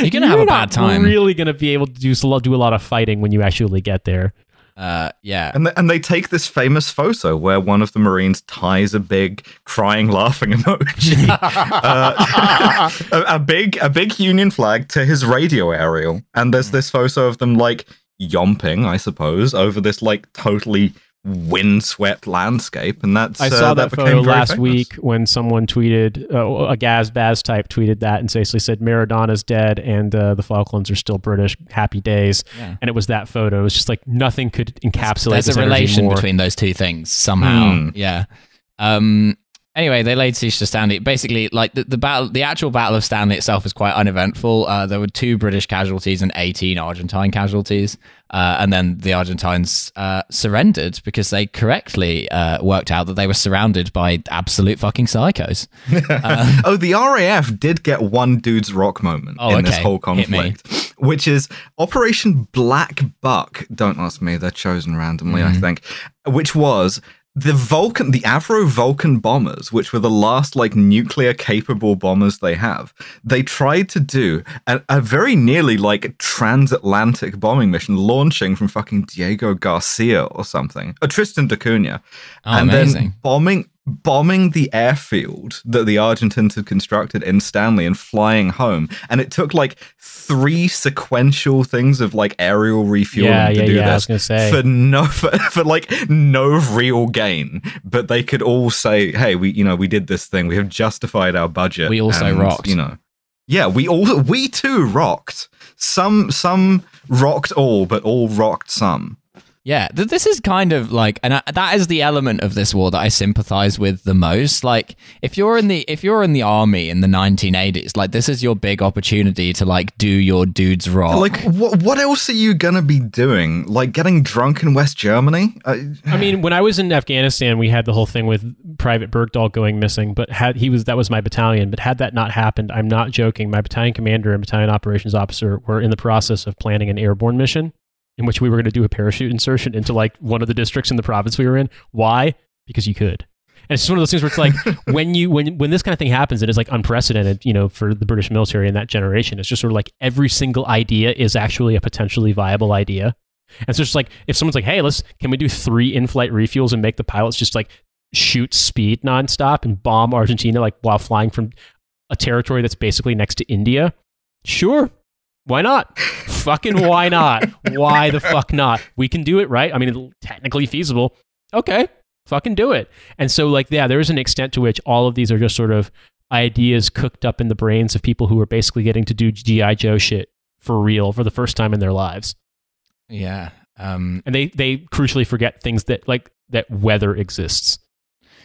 You're gonna have a bad not time. Really gonna be able to do do a lot of fighting when you actually get there. uh, yeah. And, th- and they take this famous photo where one of the Marines ties a big crying, laughing emoji, uh, a, a big a big Union flag to his radio aerial, and there's this photo of them like yomping, I suppose, over this like totally windswept landscape, and that's I uh, saw that, became photo last famous. week when someone tweeted uh, a Gaz Baz type tweeted that and basically said Maradona's dead and uh, the Falklands are still British. Happy days, Yeah. and it was that photo. It was just like nothing could encapsulate. There's this a relation more. between those two things somehow. Hmm. Yeah. Um. Anyway, they laid siege to Stanley. Basically, like the, the battle, the actual battle of Stanley itself was quite uneventful. Uh, there were two British casualties and 18 Argentine casualties, uh, and then the Argentines uh, surrendered because they correctly uh, worked out that they were surrounded by absolute fucking psychos. oh, the RAF did get one dude's rock moment Oh, in this whole conflict, which is Operation Black Buck. Don't ask me; they're chosen randomly, Mm-hmm. I think. Which was the Vulcan, the Avro Vulcan bombers, which were the last like nuclear capable bombers they have. They tried to do a, a very nearly like transatlantic bombing mission, launching from fucking Diego Garcia or something, or Tristan da Cunha, Oh, and amazing. then bombing bombing the airfield that the Argentines had constructed in Stanley and flying home. And it took like three sequential things of like aerial refueling Yeah, to yeah, do yeah, I this was gonna say. for no for, for like no real gain. But they could all say, "Hey, we you know we did this thing. We have justified our budget. We also and, rocked." You know." Yeah, we all we too rocked. Some some rocked all, but all rocked some. Yeah, th- this is kind of like, and I, that is the element of this war that I sympathize with the most. Like, if you're in the if you're in the army in the 1980s, like this is your big opportunity to like do your dudes rock. Like, what what else are you gonna be doing? Like, getting drunk in West Germany? I, I mean, when I was in Afghanistan, we had the whole thing with Private Bergdahl going missing. But had he was that was my battalion. But had that not happened, I'm not joking. My battalion commander and battalion operations officer were in the process of planning an airborne mission in which we were going to do a parachute insertion into like one of the districts in the province we were in. Why? Because you could. And it's just one of those things where it's like when you when when this kind of thing happens, it is like unprecedented, you know, for the British military in that generation. It's just sort of like every single idea is actually a potentially viable idea. And so it's just like if someone's like, "Hey, let's can we do three in-flight refuels and make the pilots just like shoot speed nonstop and bomb Argentina like while flying from a territory that's basically next to India?" Sure, why not? Fucking why not? Why the fuck not? We can do it, right? I mean, it's technically feasible. Okay, fucking do it. And so, like, yeah, there is an extent to which all of these are just sort of ideas cooked up in the brains of people who are basically getting to do GI Joe shit for real for the first time in their lives. yeah, um, And they they crucially forget things that like that weather exists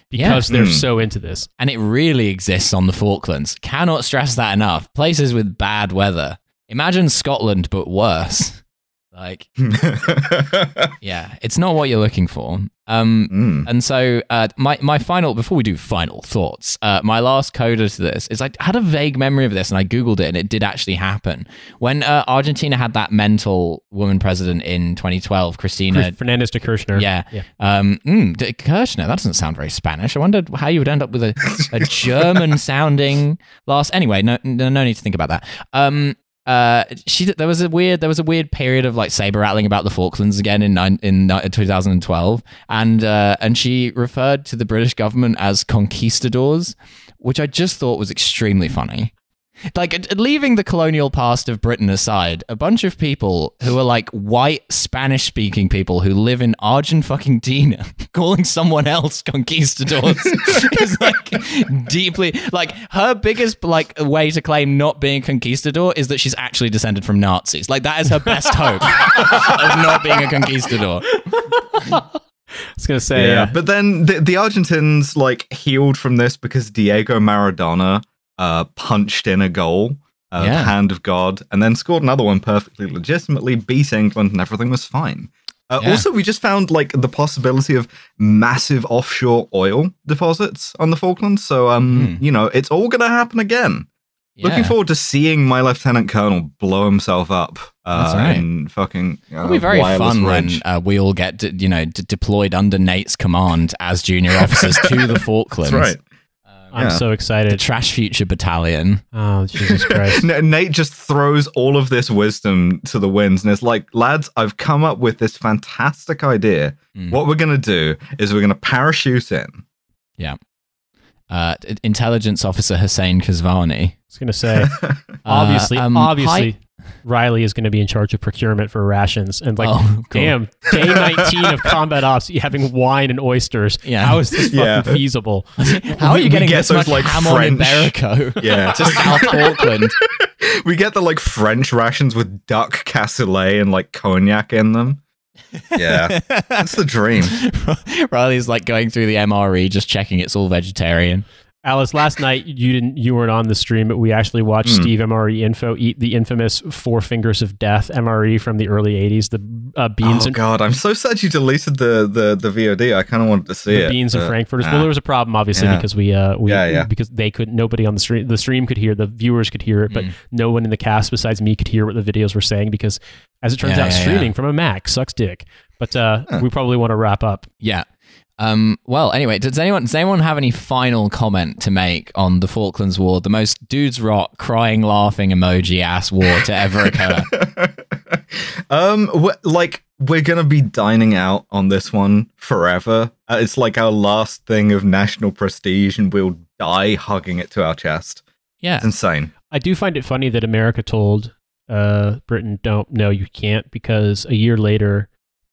because they're Hmm. so into this. and it really exists on the Falklands. Cannot stress that enough. Places with bad weather. Imagine Scotland, but worse. Like, yeah, it's not what you're looking for. Um, Mm. And so, uh, my my final before we do final thoughts, uh, my last coda to this is I had a vague memory of this, and I googled it, and it did actually happen when uh, Argentina had that mental woman president in 2012, Christina. Fernandez de Kirchner. Yeah, Yeah. Um, mm, D- Kirchner. That doesn't sound very Spanish. I wondered how you would end up with a, a German-sounding last. Anyway, no, no, no need to think about that. Um, uh, she there was a weird there was a weird period of like saber rattling about the Falklands again in nine- in uh, 2012, and uh, and she referred to the British government as conquistadors, which I just thought was extremely funny. Like leaving the colonial past of Britain aside, a bunch of people who are like white Spanish speaking people who live in Argent fucking Tina calling someone else conquistadors is like deeply like her biggest like way to claim not being a conquistador is that she's actually descended from Nazis. Like that is her best hope of not being a conquistador. I was gonna say. yeah, uh, but then the, the Argentines like healed from this because Diego Maradona uh, punched in a goal, uh, Yeah. hand of God, and then scored another one perfectly legitimately, beat England, and everything was fine. Uh, Yeah. Also, we just found like the possibility of massive offshore oil deposits on the Falklands. So, um, Hmm. you know, it's all gonna happen again. Looking forward to seeing my lieutenant colonel blow himself up. Uh, That's right. In fucking. Uh, It'll be very fun when uh, we all get de- you know d- deployed under Nate's command as junior officers to the Falklands. That's right. I'm Yeah. so The excited. Trash Future Battalion. Oh Jesus Christ! Nate just throws all of this wisdom to the winds and it's like, lads, I've come up with this fantastic idea. Mm. What we're going to do is we're going to parachute in. Yeah. Uh, intelligence officer Hussein Kesvani. I was gonna say. Obviously, Uh, um, obviously, Riley is going to be in charge of procurement for rations. And like, Oh, cool. damn, day 19 of combat ops, you having wine and oysters. Yeah. How is this fucking Yeah. feasible? How are you we getting get this those, much like, ham on French- Iberico Yeah. to South Auckland. we get the like French rations with duck cassoulet and like cognac in them. Yeah. That's the dream. Riley's like going through the MRE, just checking it's all vegetarian. Alice, last night you didn't, you weren't on the stream, but we actually watched Hmm. Steve MRE Info eat the infamous Four Fingers of Death MRE from the early 80s. The uh, beans oh and god, I'm so sad you deleted the the, the VOD. I kind of wanted to see it. the it. beans and but, frankfurters. ah. Well, there was a problem, obviously, Yeah. because we, uh, we, Yeah, yeah. because they could, nobody on the stream, the stream could hear, the viewers could hear it, but Mm. no one in the cast besides me could hear what the videos were saying because, as it turns Yeah, out, yeah, streaming yeah. from a Mac sucks dick. But uh, Huh. we probably want to wrap up. Yeah. Um, well, anyway, does anyone does anyone have any final comment to make on the Falklands War, the most dudes rock, crying, laughing emoji ass war to ever occur? um, wh- like we're gonna be dining out on this one forever. Uh, it's like our last thing of national prestige, and we'll die hugging it to our chest. Yeah. It's insane. I do find it funny that America told uh, Britain, "Don't, no, you can't," because a year later,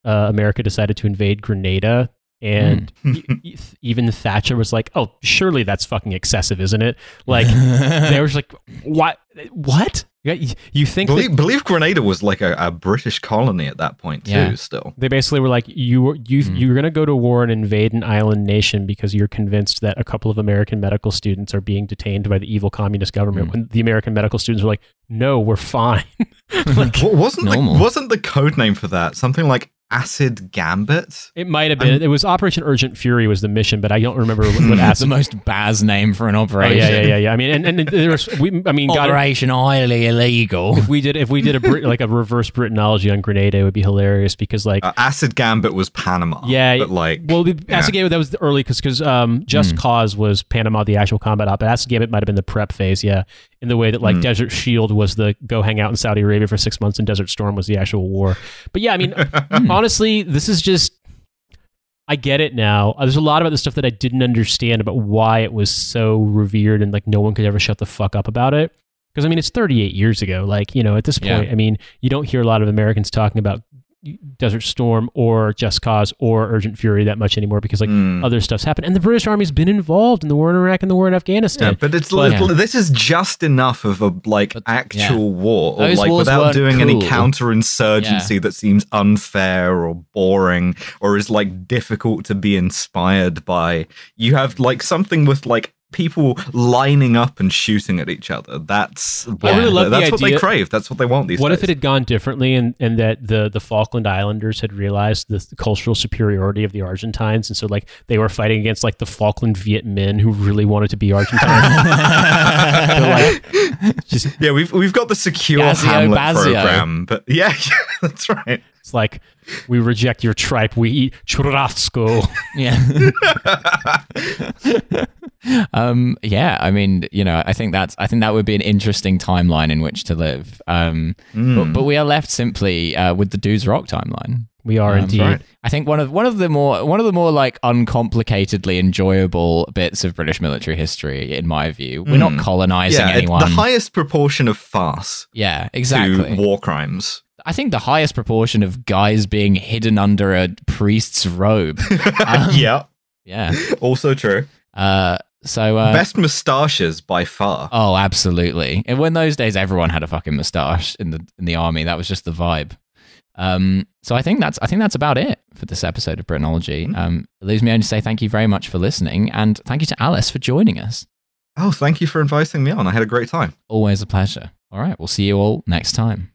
uh, America decided to invade Grenada, and e- even Thatcher was like, "Oh, surely that's fucking excessive, isn't it?" Like they were just like, "What? What? You, you think that- Believe, believe Grenada was like a, a British colony at that point too. Yeah. Still, They basically were like, you were- you Hmm. you're going to go to war and invade an island nation because you're convinced that a couple of American medical students are being detained by the evil communist government. Hmm. When the American medical students were like, no, we're fine. like, wasn't the, wasn't the code name for that something like Acid Gambit? it might have been. it was Operation Urgent Fury was the mission, but I don't remember what, what That's the most Baz name for an Oh, operation. yeah, yeah, yeah, yeah. I mean, and, and there was, we, I mean, God, Operation highly illegal. if we did, if we did a Brit, like a reverse Britanology on Grenada, it would be hilarious because like, Uh, Acid Gambit was Panama. Yeah, but like, Well, the Yeah. Acid Gambit that was the early because because um, Just Mm. Cause was Panama the actual combat op, but Acid Gambit might have been the prep phase, yeah. In the way that like Mm. Desert Shield was the go hang out in Saudi Arabia for six months, and Desert Storm was the actual war. But yeah, I mean, honestly, this is just. I get it now. Uh, There's a lot about this stuff that I didn't understand about why it was so revered and like no one could ever shut the fuck up about it. Because I mean, it's 38 years ago. Like you know, at this Yeah. point, I mean, you don't hear a lot of Americans talking about Desert Storm or Just Cause or Urgent Fury that much anymore because like mm. other stuff's happened, and the British Army's been involved in the war in Iraq and the war in Yeah, Afghanistan. but it's But- little, this is just enough of a like But- actual war, or like without weren't doing any cool. counterinsurgency that seems unfair or boring or is like difficult to be inspired by. You have like something with like people lining up and shooting at each other. That's I really love the that's what they crave. That's what they want these What days. if it had gone differently, and, and that the the Falkland Islanders had realized the, the cultural superiority of the Argentines, and so like they were fighting against like the Falkland Viet Minh who really wanted to be Argentine. Like, just yeah, we've we've got the secure Gazio Hamlet Bazio. program, but yeah, yeah, that's right. It's like we reject your tripe, we eat churrasco. Yeah. um, yeah, I mean, you know, I think that's I think that would be an interesting timeline in which to live. Um, Hmm. but, but we are left simply uh, with the Dudes Rock timeline. We are Um, indeed. right. I think one of one of the more one of the more like uncomplicatedly enjoyable bits of British military history, in my view. We're not Mm. colonizing yeah, it- anyone. the highest proportion of farce yeah, to exactly. war crimes. I think the highest proportion of guys being hidden under a priest's robe. Um, yeah, Yeah. also true. Uh, so uh, Best moustaches by far. Oh, absolutely. And when those days everyone had a fucking mustache in the in the army, that was just the vibe. Um, so I think that's I think that's about it for this episode of Britanology. Mm. Um, it leaves me only to say thank you very much for listening, and thank you to Alice for joining us. Oh, thank you for inviting me on. I had a great time. Always a pleasure. All right, we'll see you all next time.